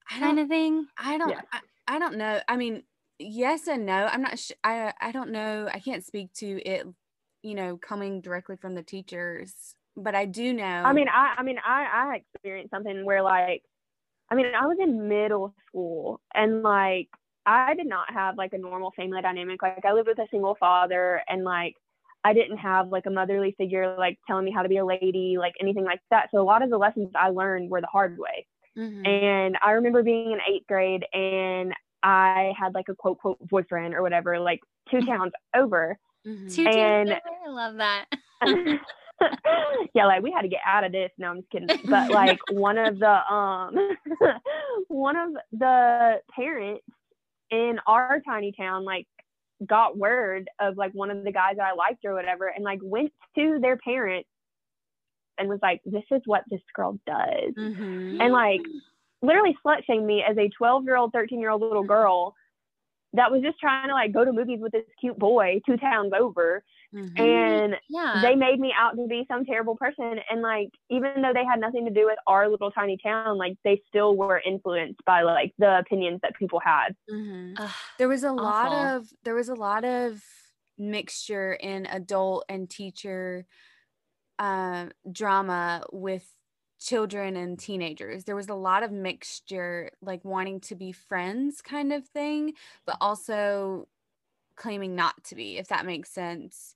I kind don't, of thing. I don't, Yeah. I, I don't know. I mean, yes and no. I'm not. Sh- I, I don't know. I can't speak to it. You know, coming directly from the teachers, but I do know. I mean, I, I mean, I, I experienced something where like, I mean, I was in middle school and like, I did not have like a normal family dynamic. Like, I lived with a single father and like, I didn't have like a motherly figure like telling me how to be a lady, like anything like that. So a lot of the lessons I learned were the hard way. Mhm. And I remember being in eighth grade and I had like a quote quote boyfriend or whatever, like two towns over. Mhm. Two And- teams over? I love that. yeah, like we had to get out of this. No, I'm just kidding. But like one of the um one of the parents in our tiny town like got word of like one of the guys that I liked or whatever and like went to their parents and was like, This is what this girl does. Mhm. And like literally slut shamed me as a 12 year old, 13 year old little girl that was just trying to like go to movies with this cute boy two towns over. Mhm. And Yeah. they made me out to be some terrible person and like even though they had nothing to do with our little tiny town like they still were influenced by like the opinions that people had Mhm. Ugh, there was a lot of there was a lot of mixture in adult and teacher uh, drama with children and teenagers there was a lot of mixture like wanting to be friends kind of thing but also claiming not to be if that makes sense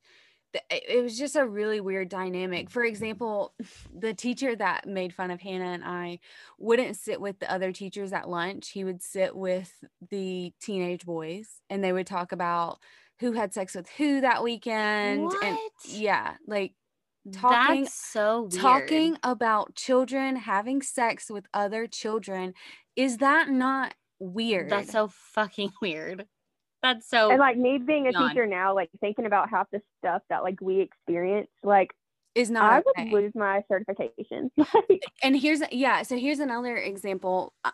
it was just a really weird dynamic for example the teacher that made fun of hannah and i wouldn't sit with the other teachers at lunch. He would sit with the teenage boys and they would talk about who had sex with who that weekend. And yeah, like talking That's so weird. talking about children having sex with other children. Is that not weird? That's so fucking weird. That's so. and like me being a Yawn. teacher now like thinking about half the stuff that like we experience like is not i not would lose my certification and here's yeah so here's another example m-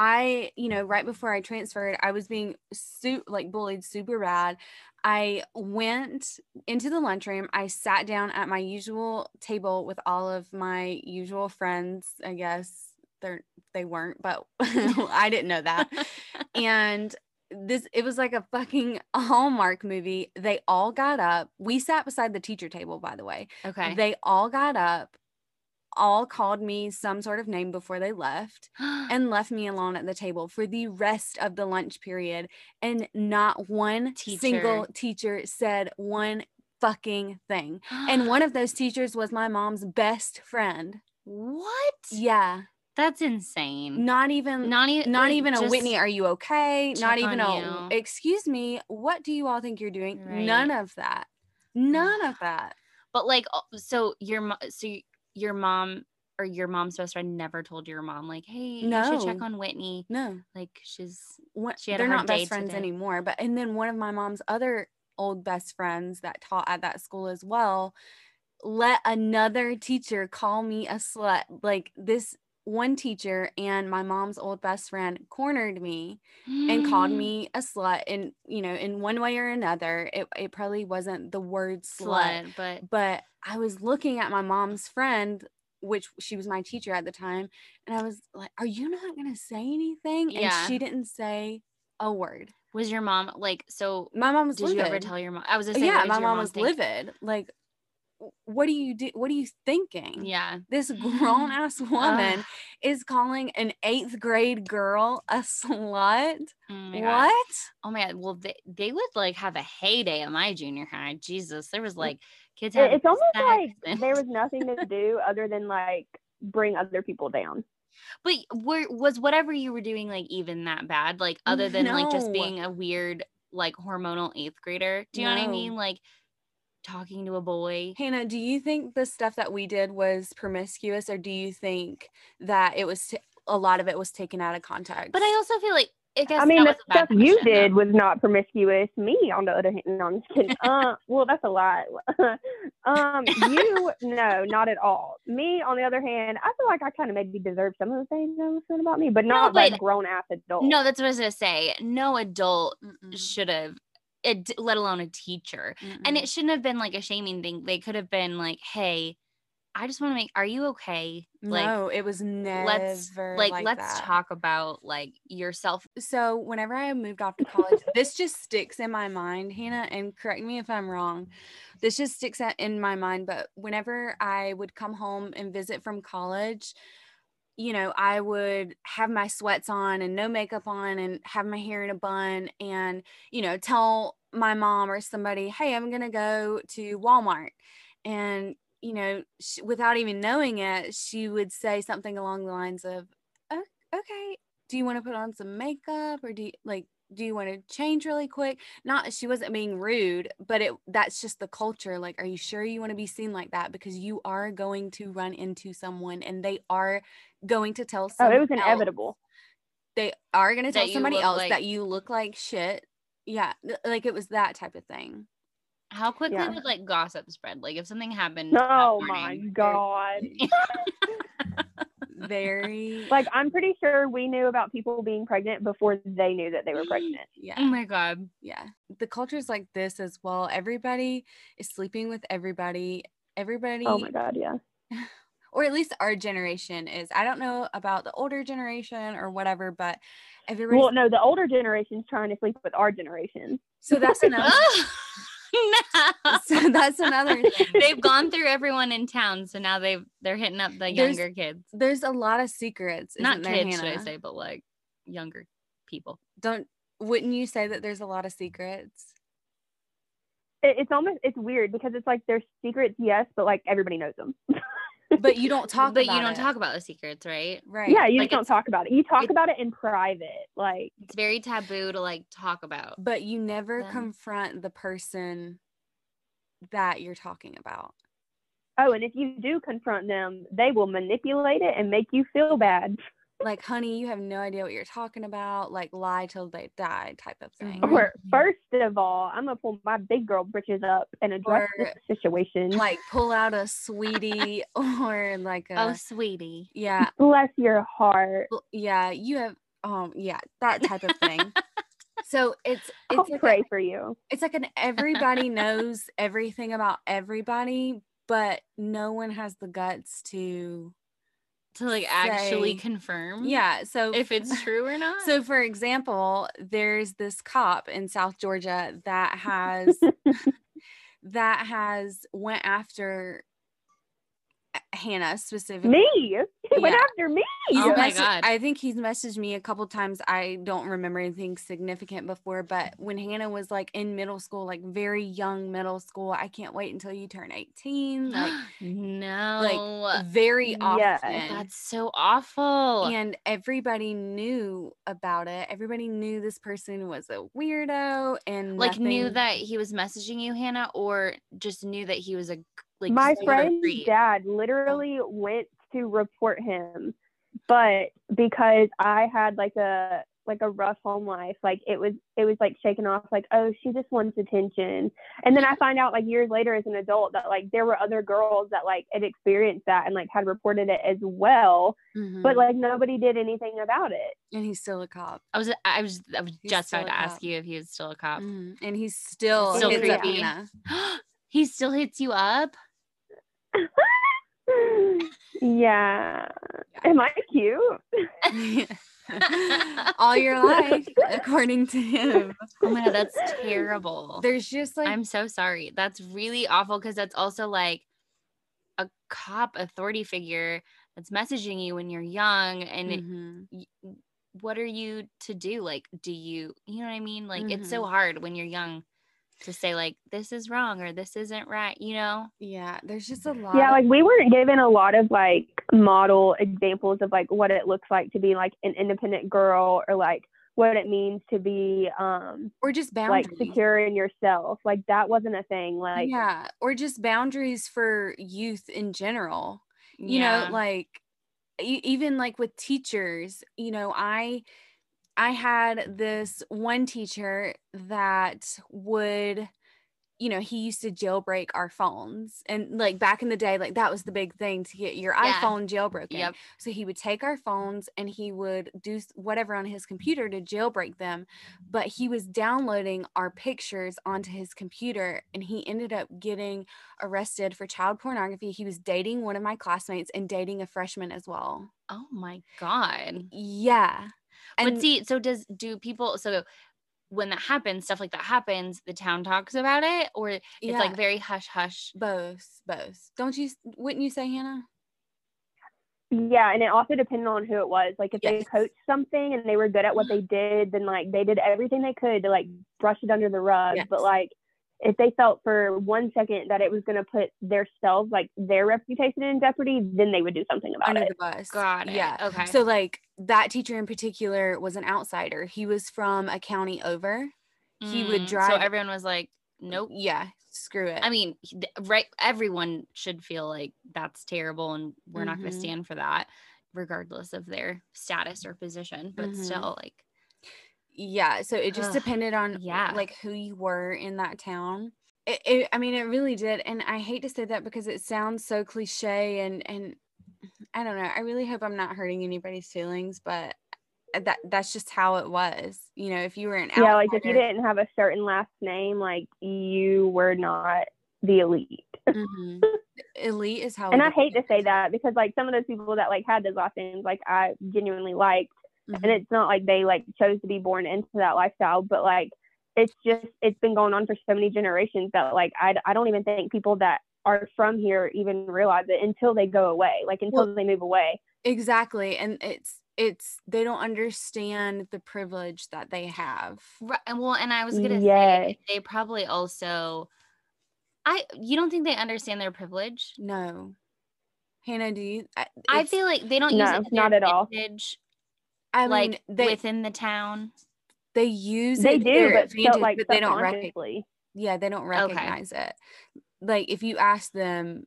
i you know right before i transferred i was being su- like bullied super bad. I went into the lunchroom i sat down at my usual table with all of my usual friends i guess. They're they weren't but i didn't know that. And this it was like a fucking hallmark movie. They all got up. We sat beside the teacher table by the way. Okay. they all got up, all called me some sort of name before they left, and left me alone at the table for the rest of the lunch period. And not one single teacher said one fucking thing. And one of those teachers was my mom's best friend. what? Yeah. That's insane. Not even Not even. not even a Whitney, are you okay? Not even a you. excuse me, what do you all think you're doing? Right. None of that. None of that. But like, so your so your mom or your mom's best friend never told your mom like, "Hey, you should check on Whitney." No, Like she's what, She they're not best friends today. anymore. But and then one of my mom's other old best friends that taught at that school as well let another teacher call me a slut. Like this one teacher and my mom's old best friend cornered me and called mm. me a slut and you know in one way or another it, it probably wasn't the word slut, slut, but but i was looking at my mom's friend which she was my teacher at the time and i was like are you not going to say anything and Yeah. she didn't say a word was your mom like so? my mom was Did livid. you ever tell your mom? I was gonna say, yeah my mom, mom was think? livid like "W- what do you do what are you thinking Yeah. this grown ass woman is calling an eighth grade girl a slut Oh my God. what Oh my god. Well, they, they would like have a heyday at my junior high. Jesus, there was like kids. It- it's almost like and- there was nothing to do other than like bring other people down. But were was whatever you were doing like even that bad? Like other than like just being a weird like hormonal eighth grader. Do you know what I mean? Like talking to a boy. Hannah, do you think the stuff that we did was promiscuous, or do you think that it was t- a lot of it was taken out of context? But I also feel like I guess I mean, the was a bad stuff you question, though. did was not promiscuous. Me, on the other hand, no, I'm just kidding. uh, well, that's a lie. um, you, no, not at all. Me, on the other hand, I feel like I kind of maybe deserve some of the things that was said about me, but No, not like grown ass adult. No, that's what I was gonna say. No adult should have, it, let alone a teacher. And mm-mm. it shouldn't have been like a shaming thing. They could have been like, "Hey, I just want to make. Are you okay? Like, no, it was never let's like, like let's that. talk about like yourself. So whenever I moved off to college, this just sticks in my mind, Hannah, and correct me if I'm wrong. This just sticks in my mind. But whenever I would come home and visit from college, you know, I would have my sweats on and no makeup on and have my hair in a bun and, you know, tell my mom or somebody, hey, I'm going to go to Walmart. And, you know, sh- without even knowing it, she would say something along the lines of, "O- okay, do you want to put on some makeup or do you like, do you want to change really quick? Not she wasn't being rude, but it that's just the culture. Like, are you sure you want to be seen like that? Because you are going to run into someone and they are going to tell oh, it was else- inevitable. They are going to tell somebody else like- that you look like shit. Yeah, like it was that type of thing. How quickly Yeah. would like gossip spread? Like if something happened. that Oh my god! Very Like I'm pretty sure we knew about people being pregnant before they knew that they were pregnant. yeah. Oh my god. yeah the culture's like this as well everybody is sleeping with everybody everybody Oh my god, yeah. or at least our generation is i don't know about the older generation or whatever but everybody Well, no, the older generation's trying to sleep with our generation. so that's another no. so that's another thing. They've gone through everyone in town, so now they've they're hitting up the There's- younger kids. there's a lot of secrets Not there, kids, should I say, but like younger people. don't wouldn't you say that there's a lot of secrets It, it's almost it's weird because it's like there's secrets, yes, but like everybody knows them. but you don't talk but about you don't it. talk about the secrets, right? right yeah, you Like just don't talk about it. You talk about it in private. Like It's very taboo to like talk about. but you never them. confront the person that you're talking about oh, and if you do confront them, they will manipulate it and make you feel bad. Like honey you have no idea what you're talking about like lie till they die type of thing Mhm. Or first of all, I'm gonna pull my big girl britches up and address Or, this situation. like pull out a sweetie or like a oh, sweetie. yeah Bless your heart. yeah you have um yeah that type of thing so it's it's I'll it's like pray a, for you. it's like an everybody knows everything about everybody but no one has the guts to To like actually Say- confirm yeah so if it's true or not. so for example there's this cop in south georgia that has that has went after hannah specifically me. He went after me. Oh He's my messa- God. I think he's messaged me a couple times. I don't remember anything significant before, but when Hannah was like in middle school, like very young middle school, I can't wait until you turn 18. Like no. Like very often. Yes. that's so awful. and everybody knew about it. Everybody knew this person was a weirdo and like knew that he was messaging you, Hannah, or just knew that he was a g- like my friend's creep? dad literally went to report him, but because I had like a like a rough home life, like it was it was like shaken off like, oh, she just wants attention. And then I find out like years later as an adult that like there were other girls that like had experienced that and like had reported it as well. Mhm. But like nobody did anything about it. and he's still a cop. I was I was I was He's just still about to a ask you if he was still a cop. Mhm. And he's still, Still creepy. He still hits you up. Yeah. Am I cute? all your life, according to him. Oh my god, that's terrible. There's just like I'm so sorry. That's really awful because that's also like a cop authority figure that's messaging you when you're young and it- Mhm. y- what are you to do like do you you know what i mean like it's so Mhm. hard when you're young to say like this is wrong or this isn't right you know yeah, there's just a lot. Yeah, of- like we weren't given a lot of like model examples of like what it looks like to be like an independent girl or like what it means to be um or just like secure in yourself. Like that wasn't a thing. Like yeah, or just boundaries for youth in general. you Yeah. know like e- even like with teachers you know i i had this one teacher that would you know he used to jailbreak our phones and like back in the day like that was the big thing to get your Yeah. iphone jailbroken Yep. so he would take our phones and he would do whatever on his computer to jailbreak them but he was downloading our pictures onto his computer and he ended up getting arrested for child pornography. He was dating one of my classmates and dating a freshman as well. oh my god Yeah. And but see so does do people so when that happens stuff like that happens the town talks about it or it's yeah, like very hush hush both, both. Don't you wouldn't you say Hannah? yeah, and it also depended on who it was. Like if Yes. they coached something and they were good at what they did, then like they did everything they could to like brush it under the rug. Yes. But like if they felt for one second that it was going to put their selves, like their reputation in jeopardy, then they would do something about Under it. the bus. got it Yeah. okay So like that teacher in particular was an outsider. He was from a county over. he would Mm, drive- so everyone was like nope Yeah, screw it. I mean, right? Everyone should feel like that's terrible, and we're not going to stand for that, regardless of their status or position. But Mhm. still, like, yeah so it just Ugh, depended on yeah. like who you were in that town it, it i mean it really did and i hate to say that because it sounds so cliche and and i don't know i really hope i'm not hurting anybody's feelings but uh, that that's just how it was you know if you were an Yeah, like if you didn't have a certain last name, like you were not the elite. Mhm. elite is how and I hate to say that because like some of those people that like had those last names, like I genuinely liked, Mhm. and it's not like they like chose to be born into that lifestyle, but like it's just it's been going on for so many generations that like I I don't even think people that are from here even realize it until they go away, like until Well- they move away. exactly and it's it's they don't understand the privilege that they have right? Well, and I was going to Yes. say they probably also, I you don't think they understand their privilege? no hannah do you I, I feel like they don't use it not at all. advantage, I mean, like they within the town. they use They it to do, but so advantage, like but they don't recognize. Yeah, they don't recognize it. Like if you ask them,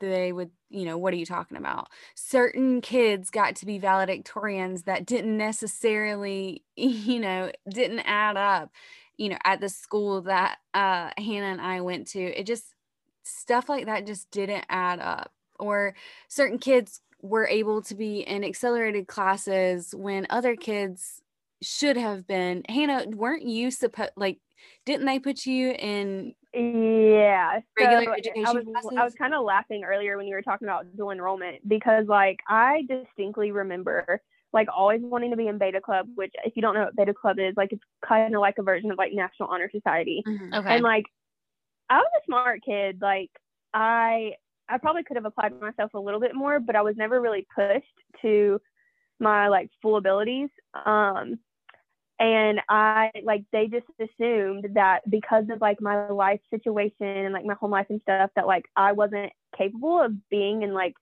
they would, you know, what are you talking about? Certain kids got to be valedictorians that didn't necessarily, you know, didn't add up, you know, at the school that uh Hannah and I went to. It just stuff like that just didn't add up. Or certain kids were able to be in accelerated classes when other kids should have been. Hannah, weren't you supposed like didn't they put you in Yeah. Regular so I education was I was kind of laughing earlier when you were talking about dual enrollment because like I distinctly remember like always wanting to be in beta club, which if you don't know what beta club is, like it's kind of like a version of like National Honor Society. Mm-hmm. Okay. And like I was a smart kid. Like I I probably could have applied myself a little bit more, but I was never really pushed to my like full abilities. Um and I like they just assumed that because of like my life situation and like my home life and stuff that like I wasn't capable of being in like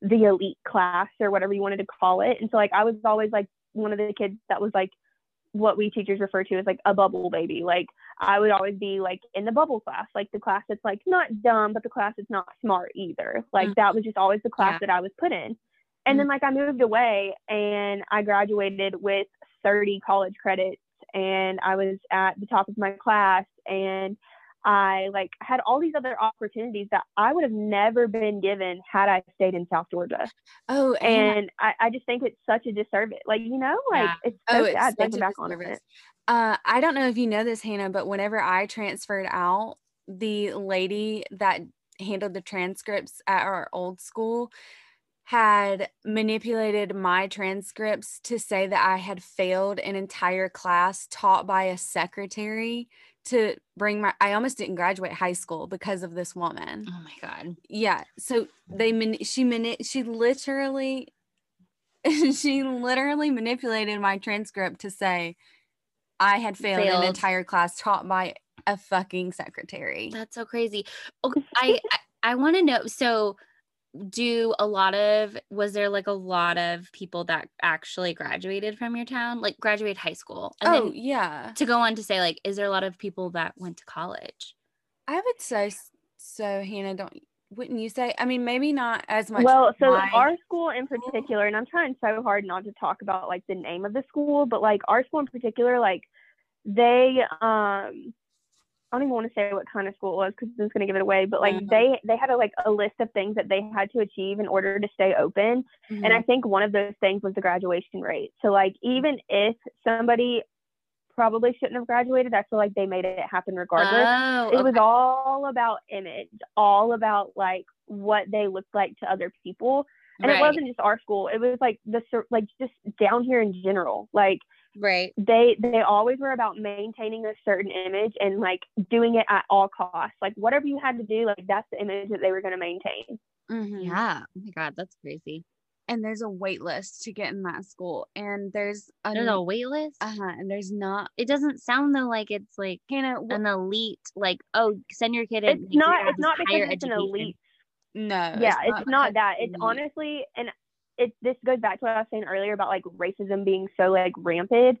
the elite class or whatever you wanted to call it. And so like I was always like one of the kids that was like what we teachers refer to as like a bubble baby. Like I would always be like in the bubble class, like the class that's like not dumb, but the class that's not smart either. Like Mhm. that was just always the class Yeah. that I was put in. And then like I moved away and I graduated with 30 college credits and I was at the top of my class and I like had all these other opportunities that I would have never been given had I stayed in South Georgia. Oh, and, And I, I just think it's such a disservice. Like, you know, like Yeah. it's so oh, it's sad thinking back on it. Uh, I don't know if you know this, Hannah, but whenever I transferred out, the lady that handled the transcripts at our old school had manipulated my transcripts to say that I had failed an entire class taught by a secretary to bring my I almost didn't graduate high school because of this woman. Oh my god. Yeah. So they she mani- she literally she literally manipulated my transcript to say I had failed, Failed. an entire class taught by a fucking secretary. That's so crazy. Okay, I I, I want to know. So, do a lot of was there like a lot of people that actually graduated from your town, like graduated high school, and oh then yeah, to go on to say like, is there a lot of people that went to college? I would say so. Hannah, don't wouldn't you say? I mean, maybe not as much. Well, so my- our school in particular, and I'm trying so hard not to talk about like the name of the school, but like our school in particular, like they um I don't even want to say what kind of school it was because it's going to give it away. But like Mhm. they they had a like a list of things that they had to achieve in order to stay open, and Mhm. I think one of those things was the graduation rate. So like even if somebody probably shouldn't have graduated, I feel like they made it happen regardless Oh, it was all about image, all about like what they looked like to other people. And it wasn't just our school. It was like the like just down here in general. Like right. they they always were about maintaining a certain image and like doing it at all costs. Like whatever you had to do, like that's the image that they were going to maintain. Mhm. Yeah. Oh my god, that's crazy. and there's a wait list to get in that school, and there's a There's a wait list. uh huh. and there's not it doesn't sound though like it's like Hannah. wh- an elite. Like, oh, send your kid in. It's not it's not because higher it's an elite no, yeah, it's not because that. of It's honestly, and it this goes back to what I was saying earlier about like racism being so like rampant.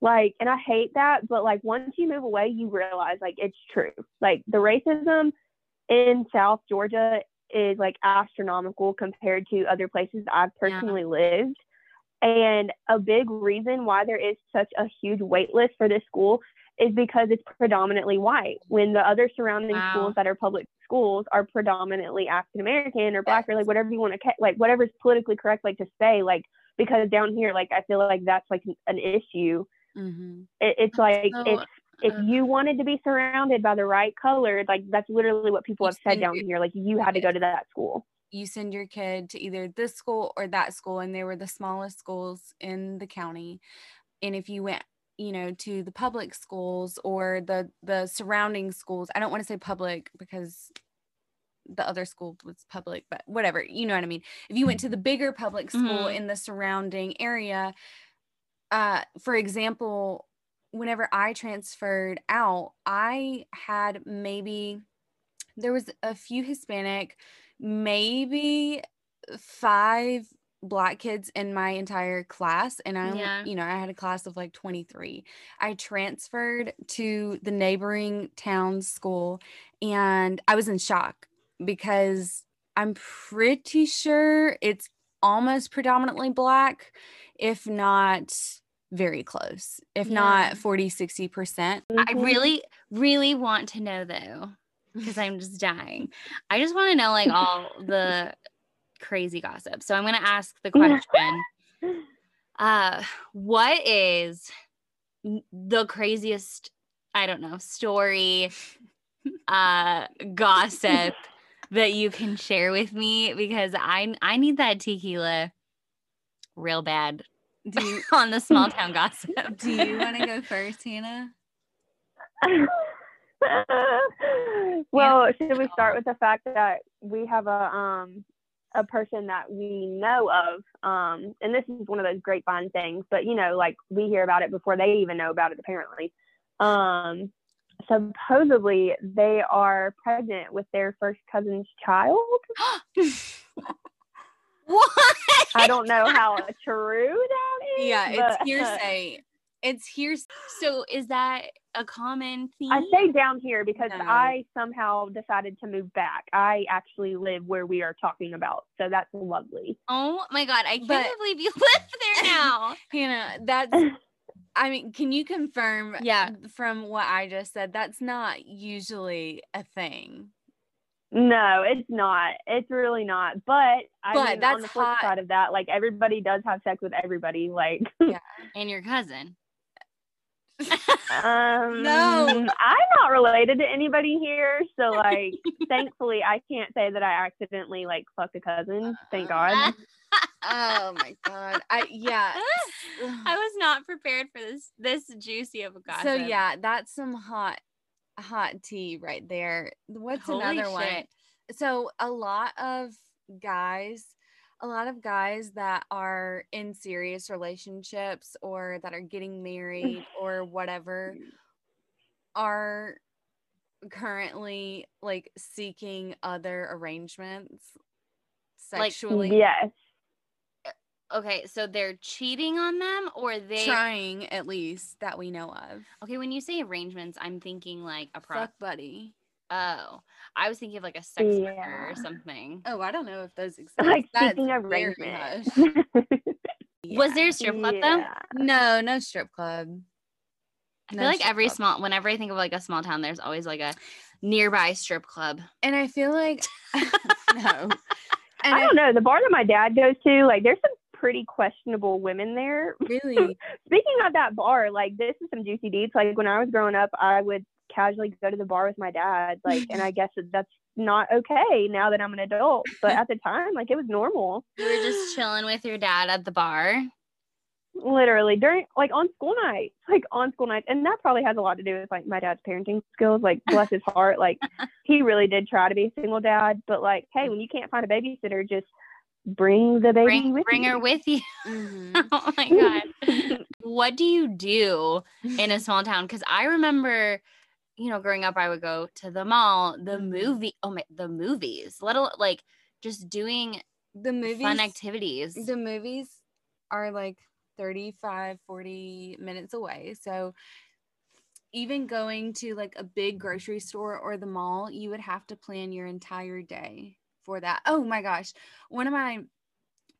Like, and I hate that, but like once you move away, you realize like it's true. Like the racism in South Georgia is like astronomical compared to other places I've Yeah. personally lived. And a big reason why there is such a huge wait list for this school is because it's predominantly white. When the other surrounding Wow. schools that are public schools are predominantly African American or black or like whatever you want to like whatever's politically correct like to say like because down here like I feel like that's like an issue. Mhm. It, it's like So, if if uh, you wanted to be surrounded by the right color, like that's literally what people have said down your- here. Like you had to go to that school. you send your kid to either this school or that school and they were the smallest schools in the county and if you went you know to the public schools or the the surrounding schools. I don't want to say public because the other school was public but whatever you know what i mean. If you went to the bigger public school Mhm. in the surrounding area uh for example whenever i transferred out i had maybe there was a few hispanic maybe five black kids in my entire class and i Yeah. you know i had a class of like 23 i transferred to the neighboring town school and i was in shock because i'm pretty sure it's almost predominantly black if not very close if Yeah. not 40 60% I Mhm. really, really want to know though, because I'm just dying. I just want to know like all the crazy gossip. So I'm gonna ask the question. uh, what is the craziest? I don't know story, uh, gossip that you can share with me because I I need that tequila real bad do you on the small town gossip. do you want to go first hannah well, should we start with the fact that we have a um a person that we know of, um, and this is one of those grapevine things, but you know, like we hear about it before they even know about it, apparently. Um, supposedly they are pregnant with their first cousin's child. what? I don't know how true that is. yeah it's but- hearsay it's hearsay So is that a common theme? I say down here because No. I somehow decided to move back. I actually live where we are talking about, so that's lovely. oh my god, I can't But- believe you live there now. Hannah, that's I mean, can you confirm Yeah. from what I just said, that's not usually a thing. No, it's not. It's really not. But I But mean, on that's the flip hot. side of that, like everybody does have sex with everybody. Like, yeah. and your cousin. Um, No. I'm not related to anybody here, so like, thankfully, I can't say that I accidentally like fucked a cousin. Thank God. Oh my god. I yeah. I was not prepared for this this juicy of a gossip. So yeah, that's some hot hot tea right there. What's Holy another one? So a lot of guys, a lot of guys that are in serious relationships or that are getting mm. married or whatever are currently like seeking other arrangements Like, sexually Yes. Eh, okay, so they're cheating on them or they trying at least that we know of. Okay, when you say arrangements, I'm thinking like a pro Fuck buddy. Oh. I was thinking of like a sex worker or something. Oh, I don't know if those exist. Like That's speaking of very arrangements. hush. Was there a strip club though? No, no strip club. I No feel like every club. small whenever I think of like a small town, there's always like a nearby strip club. and I feel like no. And I don't know. The bar that my dad goes to, like, there's some pretty questionable women there. really Speaking of that bar, like, this is some juicy deeds. Like, when I was growing up, I would casually go to the bar with my dad. Like, and I guess that that's not okay now that I'm an adult. But at the time, like, it was normal. You were just chilling with your dad at the bar. Literally during, like, on school nights, like, on school nights. And that probably has a lot to do with, like, my dad's parenting skills. Like, bless his heart. Like, he really did try to be a single dad. But, like, hey, when you can't find a babysitter, just bring the baby Bring with bring you. her with you. Mhm. oh my god. what do you do in a small town? Because I remember, you know, growing up, I would go to the mall, the Mhm. movie, oh my, the movies, little like just doing the movies fun activities. the movies are like 35 40 minutes away so even going to like a big grocery store or the mall you would have to plan your entire day for that oh my gosh one of my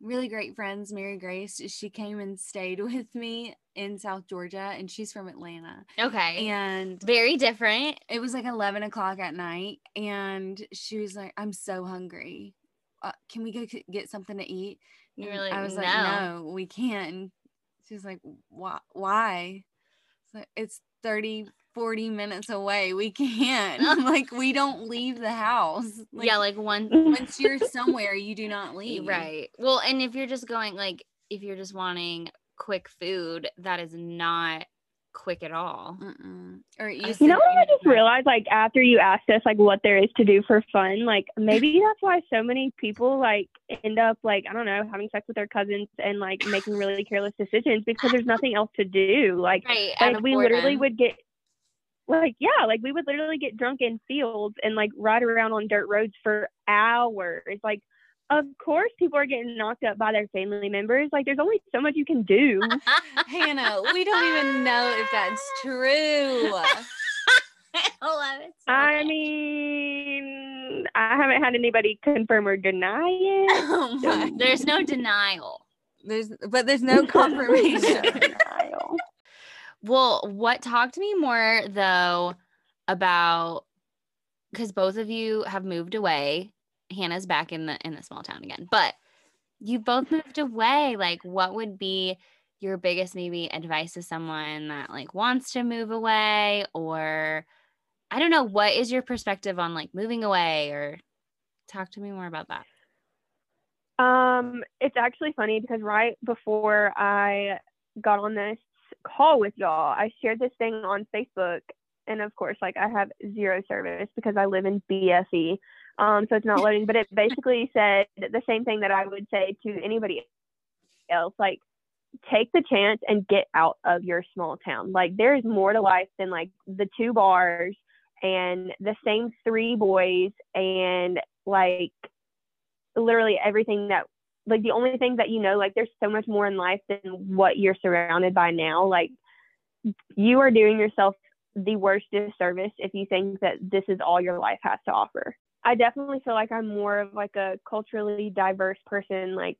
really great friends mary grace she came and stayed with me in south georgia and she's from atlanta okay. and Very different. it was like 11 o'clock at night and she was like i'm so hungry uh, can we go get something to eat You were like, i was like "No." no we can't she was like why why it's, like, it's 30 40 minutes away we can't i'm like we don't leave the house like, yeah, like one once you're somewhere you do not leave right. Well, and if you're just going like if you're just wanting quick food, that is not quick at all. Mm-mm. or you, You know what I just realized? Like after you asked us, like what there is to do for fun, like maybe that's why so many people like end up like I don't know having sex with their cousins and like making really careless decisions because there's nothing else to do. Like, Right. like of we literally would get, like yeah, like we would literally get drunk in fields and like ride around on dirt roads for hours. Like, of course, people are getting knocked up by their family members. Like, there's only so much you can do. hannah we don't even know if that's true I love it. so I much. mean, I haven't had anybody confirm or deny it. oh my There's no denial. There's but there's no confirmation. Denial. Well, what talked to me more though about because both of you have moved away. Hannah's back in the in the small town again, but you both moved away. Like, what would be your biggest maybe advice to someone that like wants to move away, or I don't know, what is your perspective on like moving away, or talk to me more about that. Um, it's actually funny because right before I got on this call with y'all, I shared this thing on Facebook, and of course, like I have zero service because I live in BSE, um, so it's not loading. But it basically said the same thing that I would say to anybody else, like take the chance and get out of your small town. Like there is more to life than like the two bars and the same three boys and like literally everything that like the only thing that you know like there's so much more in life than what you're surrounded by now like you are doing yourself the worst disservice if you think that this is all your life has to offer. I definitely feel like I'm more of like a culturally diverse person. Like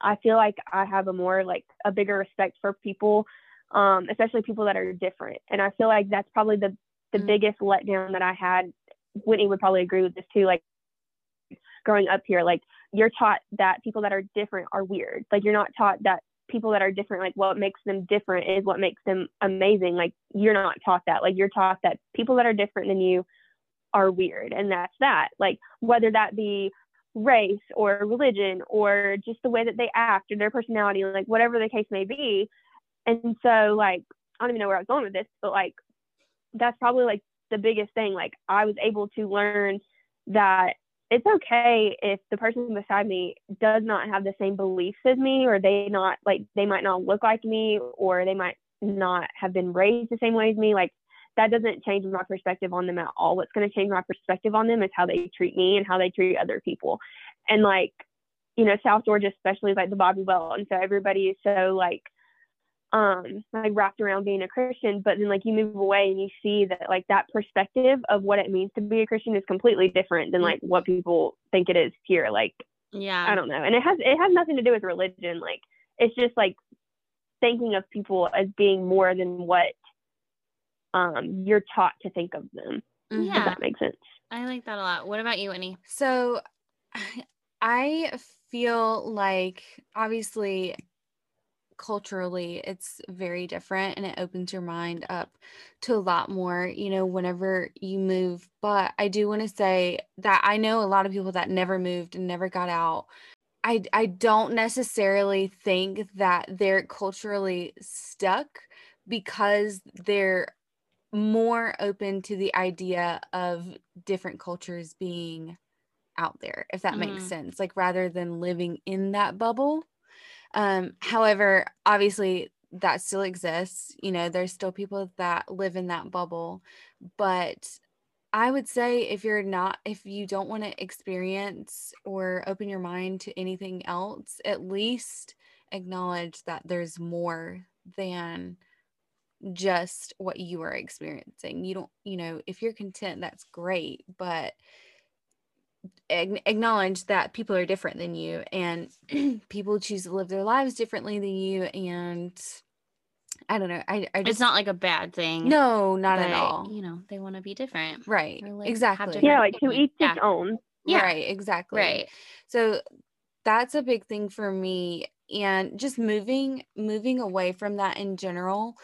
I feel like I have a more like a bigger respect for people, um, especially people that are different. And I feel like that's probably the the Mm. biggest letdown that I had. Whitney would probably agree with this too. Like growing up here, like you're taught that people that are different are weird. Like you're not taught that people that are different, like what makes them different is what makes them amazing. Like you're not taught that. Like you're taught that people that are different than you are weird, and that's that. Like whether that be race or religion or just the way that they act or their personality, like whatever the case may be. And so, like, I don't even know where I was going with this, but like, that's probably like the biggest thing. Like, I was able to learn that it's okay if the person beside me does not have the same beliefs as me, or they not like they might not look like me, or they might not have been raised the same way as me. Like, that doesn't change my perspective on them at all. What's going to change my perspective on them is how they treat me and how they treat other people. And like, you know, South Georgia especially is like the Bible Belt, and so everybody is so like, um, like wrapped around being a Christian. But then like you move away and you see that like that perspective of what it means to be a Christian is completely different than like what people think it is here. Like Yeah. I don't know, and it has it has nothing to do with religion. Like it's just like thinking of people as being more than what um you're taught to think of them. Yeah. If that makes sense. I like that a lot. What about you, Whitney? So I feel like obviously culturally it's very different and it opens your mind up to a lot more, you know, whenever you move. But I do want to say that I know a lot of people that never moved and never got out. I I don't necessarily think that they're culturally stuck because they're more open to the idea of different cultures being out there if that makes Mhm. sense like rather than living in that bubble um however obviously that still exists you know there's still people that live in that bubble but i would say if you're not if you don't want to experience or open your mind to anything else at least acknowledge that there's more than just what you are experiencing. You don't you know if you're content that's great but acknowledge that people are different than you and people choose to live their lives differently than you and i don't know i, I just It's not like a bad thing. no not at all You know, they want to be different. right like, exactly Yeah, like to each Yeah. his own. Yeah. right exactly Right. so that's a big thing for me and just moving moving away from that in general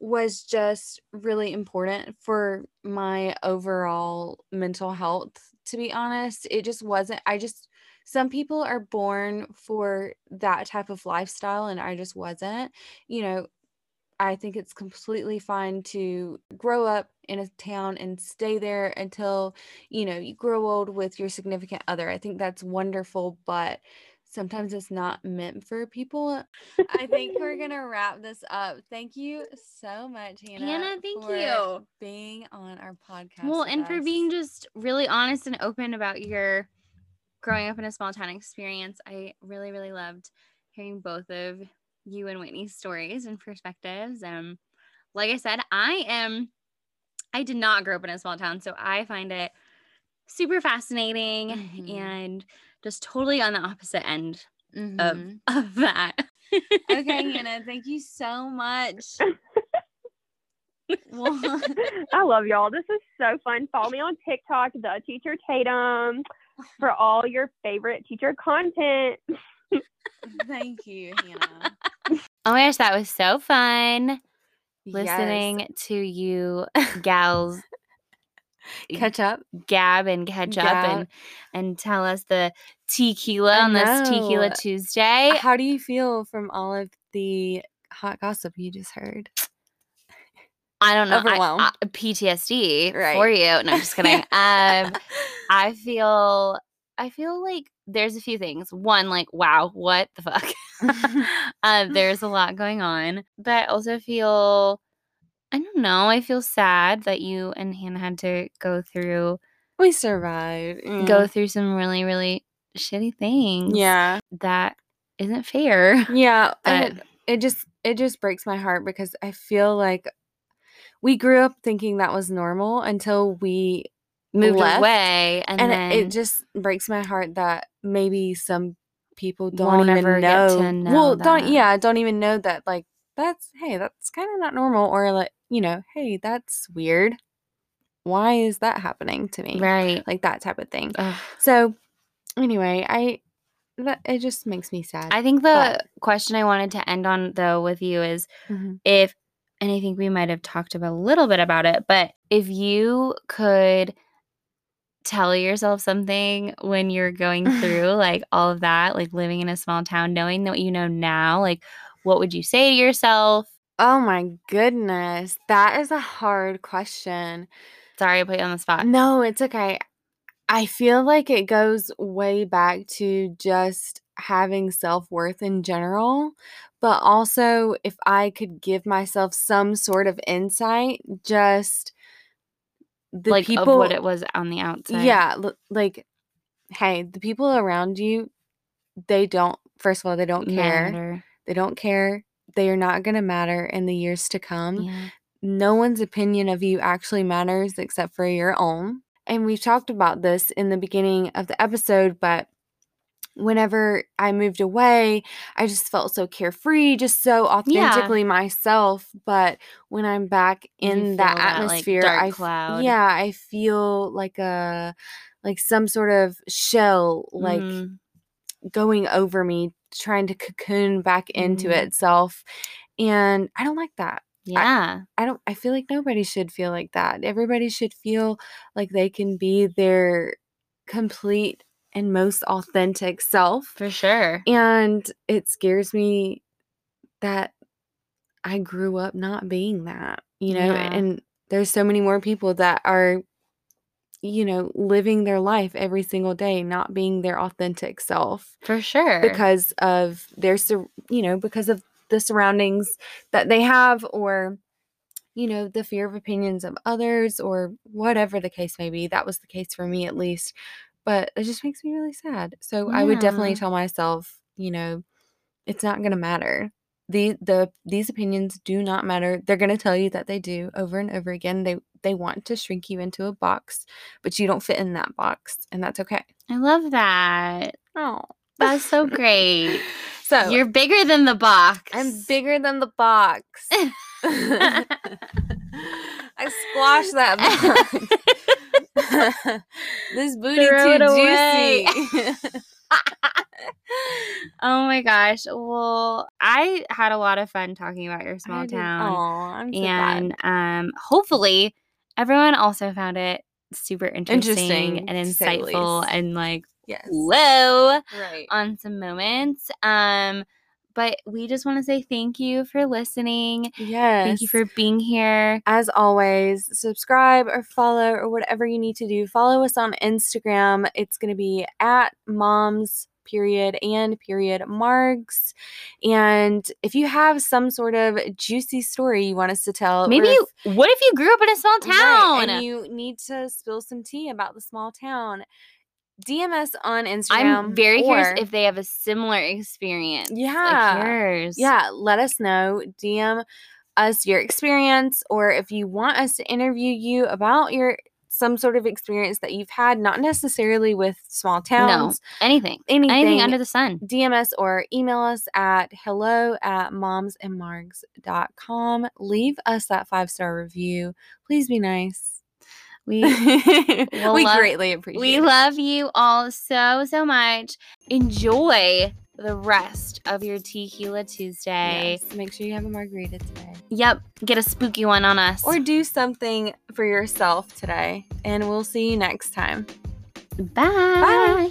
was just really important for my overall mental health to be honest it just wasn't i just some people are born for that type of lifestyle and i just wasn't you know i think it's completely fine to grow up in a town and stay there until you know you grow old with your significant other. I think that's wonderful but sometimes it's not meant for people i think we're gonna wrap this up thank you so much hannah Hannah, thank for you. being on our podcast Well, and for being just really honest and open about your growing up in a small town experience. I really, really loved hearing both of you and Whitney's stories and perspectives. Um, like I said, I am I did not grow up in a small town, so I find it super fascinating Mhm. and just totally on the opposite end Mhm. of, of that. okay hannah thank you so much I love y'all. This is so fun. Follow me on TikTok, the teacher Tatum, for all your favorite teacher content. thank you hannah Oh my gosh, that was so fun Yes. listening to you gals catch up gab and catch up and and tell us the tequila I on this tequila. Tuesday. how do you feel from all of the hot gossip you just heard I don't know. Overwhelmed. I- PTSD for you. No, I'm just kidding. um, I feel I feel like there's a few things. One, like, wow, what the fuck? uh, there's a lot going on. But I also feel I don't know. I feel sad that you and Hannah had to go through we survived go through some really, really shitty things. yeah That isn't fair. yeah But and it just it just breaks my heart because i feel like we grew up thinking that was normal until we Moved left, away and, and, then it, it just breaks my heart that maybe some people don't even ever know, get to know well don't yeah don't even know that like that's hey that's kind of not normal or like you know hey that's weird why is that happening to me right. like that type of thing Ugh. so anyway i that it just makes me sad I think the But- question I wanted to end on though with you is Mhm. if and I think we might have talked about a little bit about it, but if you could tell yourself something when you're going through like all of that, like living in a small town, knowing what you know now, like what would you say to yourself? Oh my goodness that is a hard question Sorry I put you on the spot. No, it's okay. I feel like it goes way back to just having self worth in general. But also, if I could give myself some sort of insight, just the like people. of what it was on the outside. Yeah. l- Like, hey, the people around you, they don't, first of all, they don't care. Matter. They don't care. They are not going to matter in the years to come Yeah. no one's opinion of you actually matters except for your own. And we've talked about this in the beginning of the episode, but whenever I moved away, I just felt so carefree, just so authentically myself. But when I'm back in that that, like, atmosphere, dark I cloud. yeah, I feel like a like some sort of shell like Mhm. going over me, trying to cocoon back into Mhm. itself. And I don't like that. yeah. I don't I feel like nobody should feel like that. Everybody should feel like they can be their complete and most authentic self. for sure. And it scares me that I grew up not being that, you know, Yeah. and there's so many more people that are you know, living their life every single day not being their authentic self For sure. because of their sur- you know because of the surroundings that they have or you know the fear of opinions of others or whatever the case may be that was the case for me at least but it just makes me really sad. So i would definitely tell myself you know it's not going to matter the the these opinions do not matter they're going to tell you that they do over and over again they they want to shrink you into a box but you don't fit in that box and that's okay I love that. oh That's so great. so You're bigger than the box. I'm bigger than the box. I squashed that box. this booty Throw it too away. juicy. oh my gosh. Well, I had a lot of fun talking about your small town. Oh, I'm so and glad. um hopefully everyone also found it super interesting, Interesting, and to say the insightful and like Yes. whoa Right. on some moments. Um but we just want to say thank you for listening. Yes. Thank you for being here. as always, subscribe or follow or whatever you need to do. Follow us on Instagram. It's going to be at moms period and period margs. And if you have some sort of juicy story you want us to tell, Maybe if- you, what if you grew up in a small Right, town? and you need to spill some tea about the small town, DM us on Instagram. I'm very or- curious if they have a similar experience. Yeah. Like yours. Yeah, let us know. DM us your experience, or if you want us to interview you about your some sort of experience that you've had, not necessarily with small towns, No, Anything. anything, Anything under the sun. DM us or email us at hello at momsandmargs.com. Leave us that five star review. Please be nice. We we love- greatly appreciate we it. love you all so so much. Enjoy the rest of your Tequila Tuesday. Yes, Make sure you have a margarita today. Yep. Get a spooky one on us. Or do something for yourself today. And we'll see you next time. bye. Bye.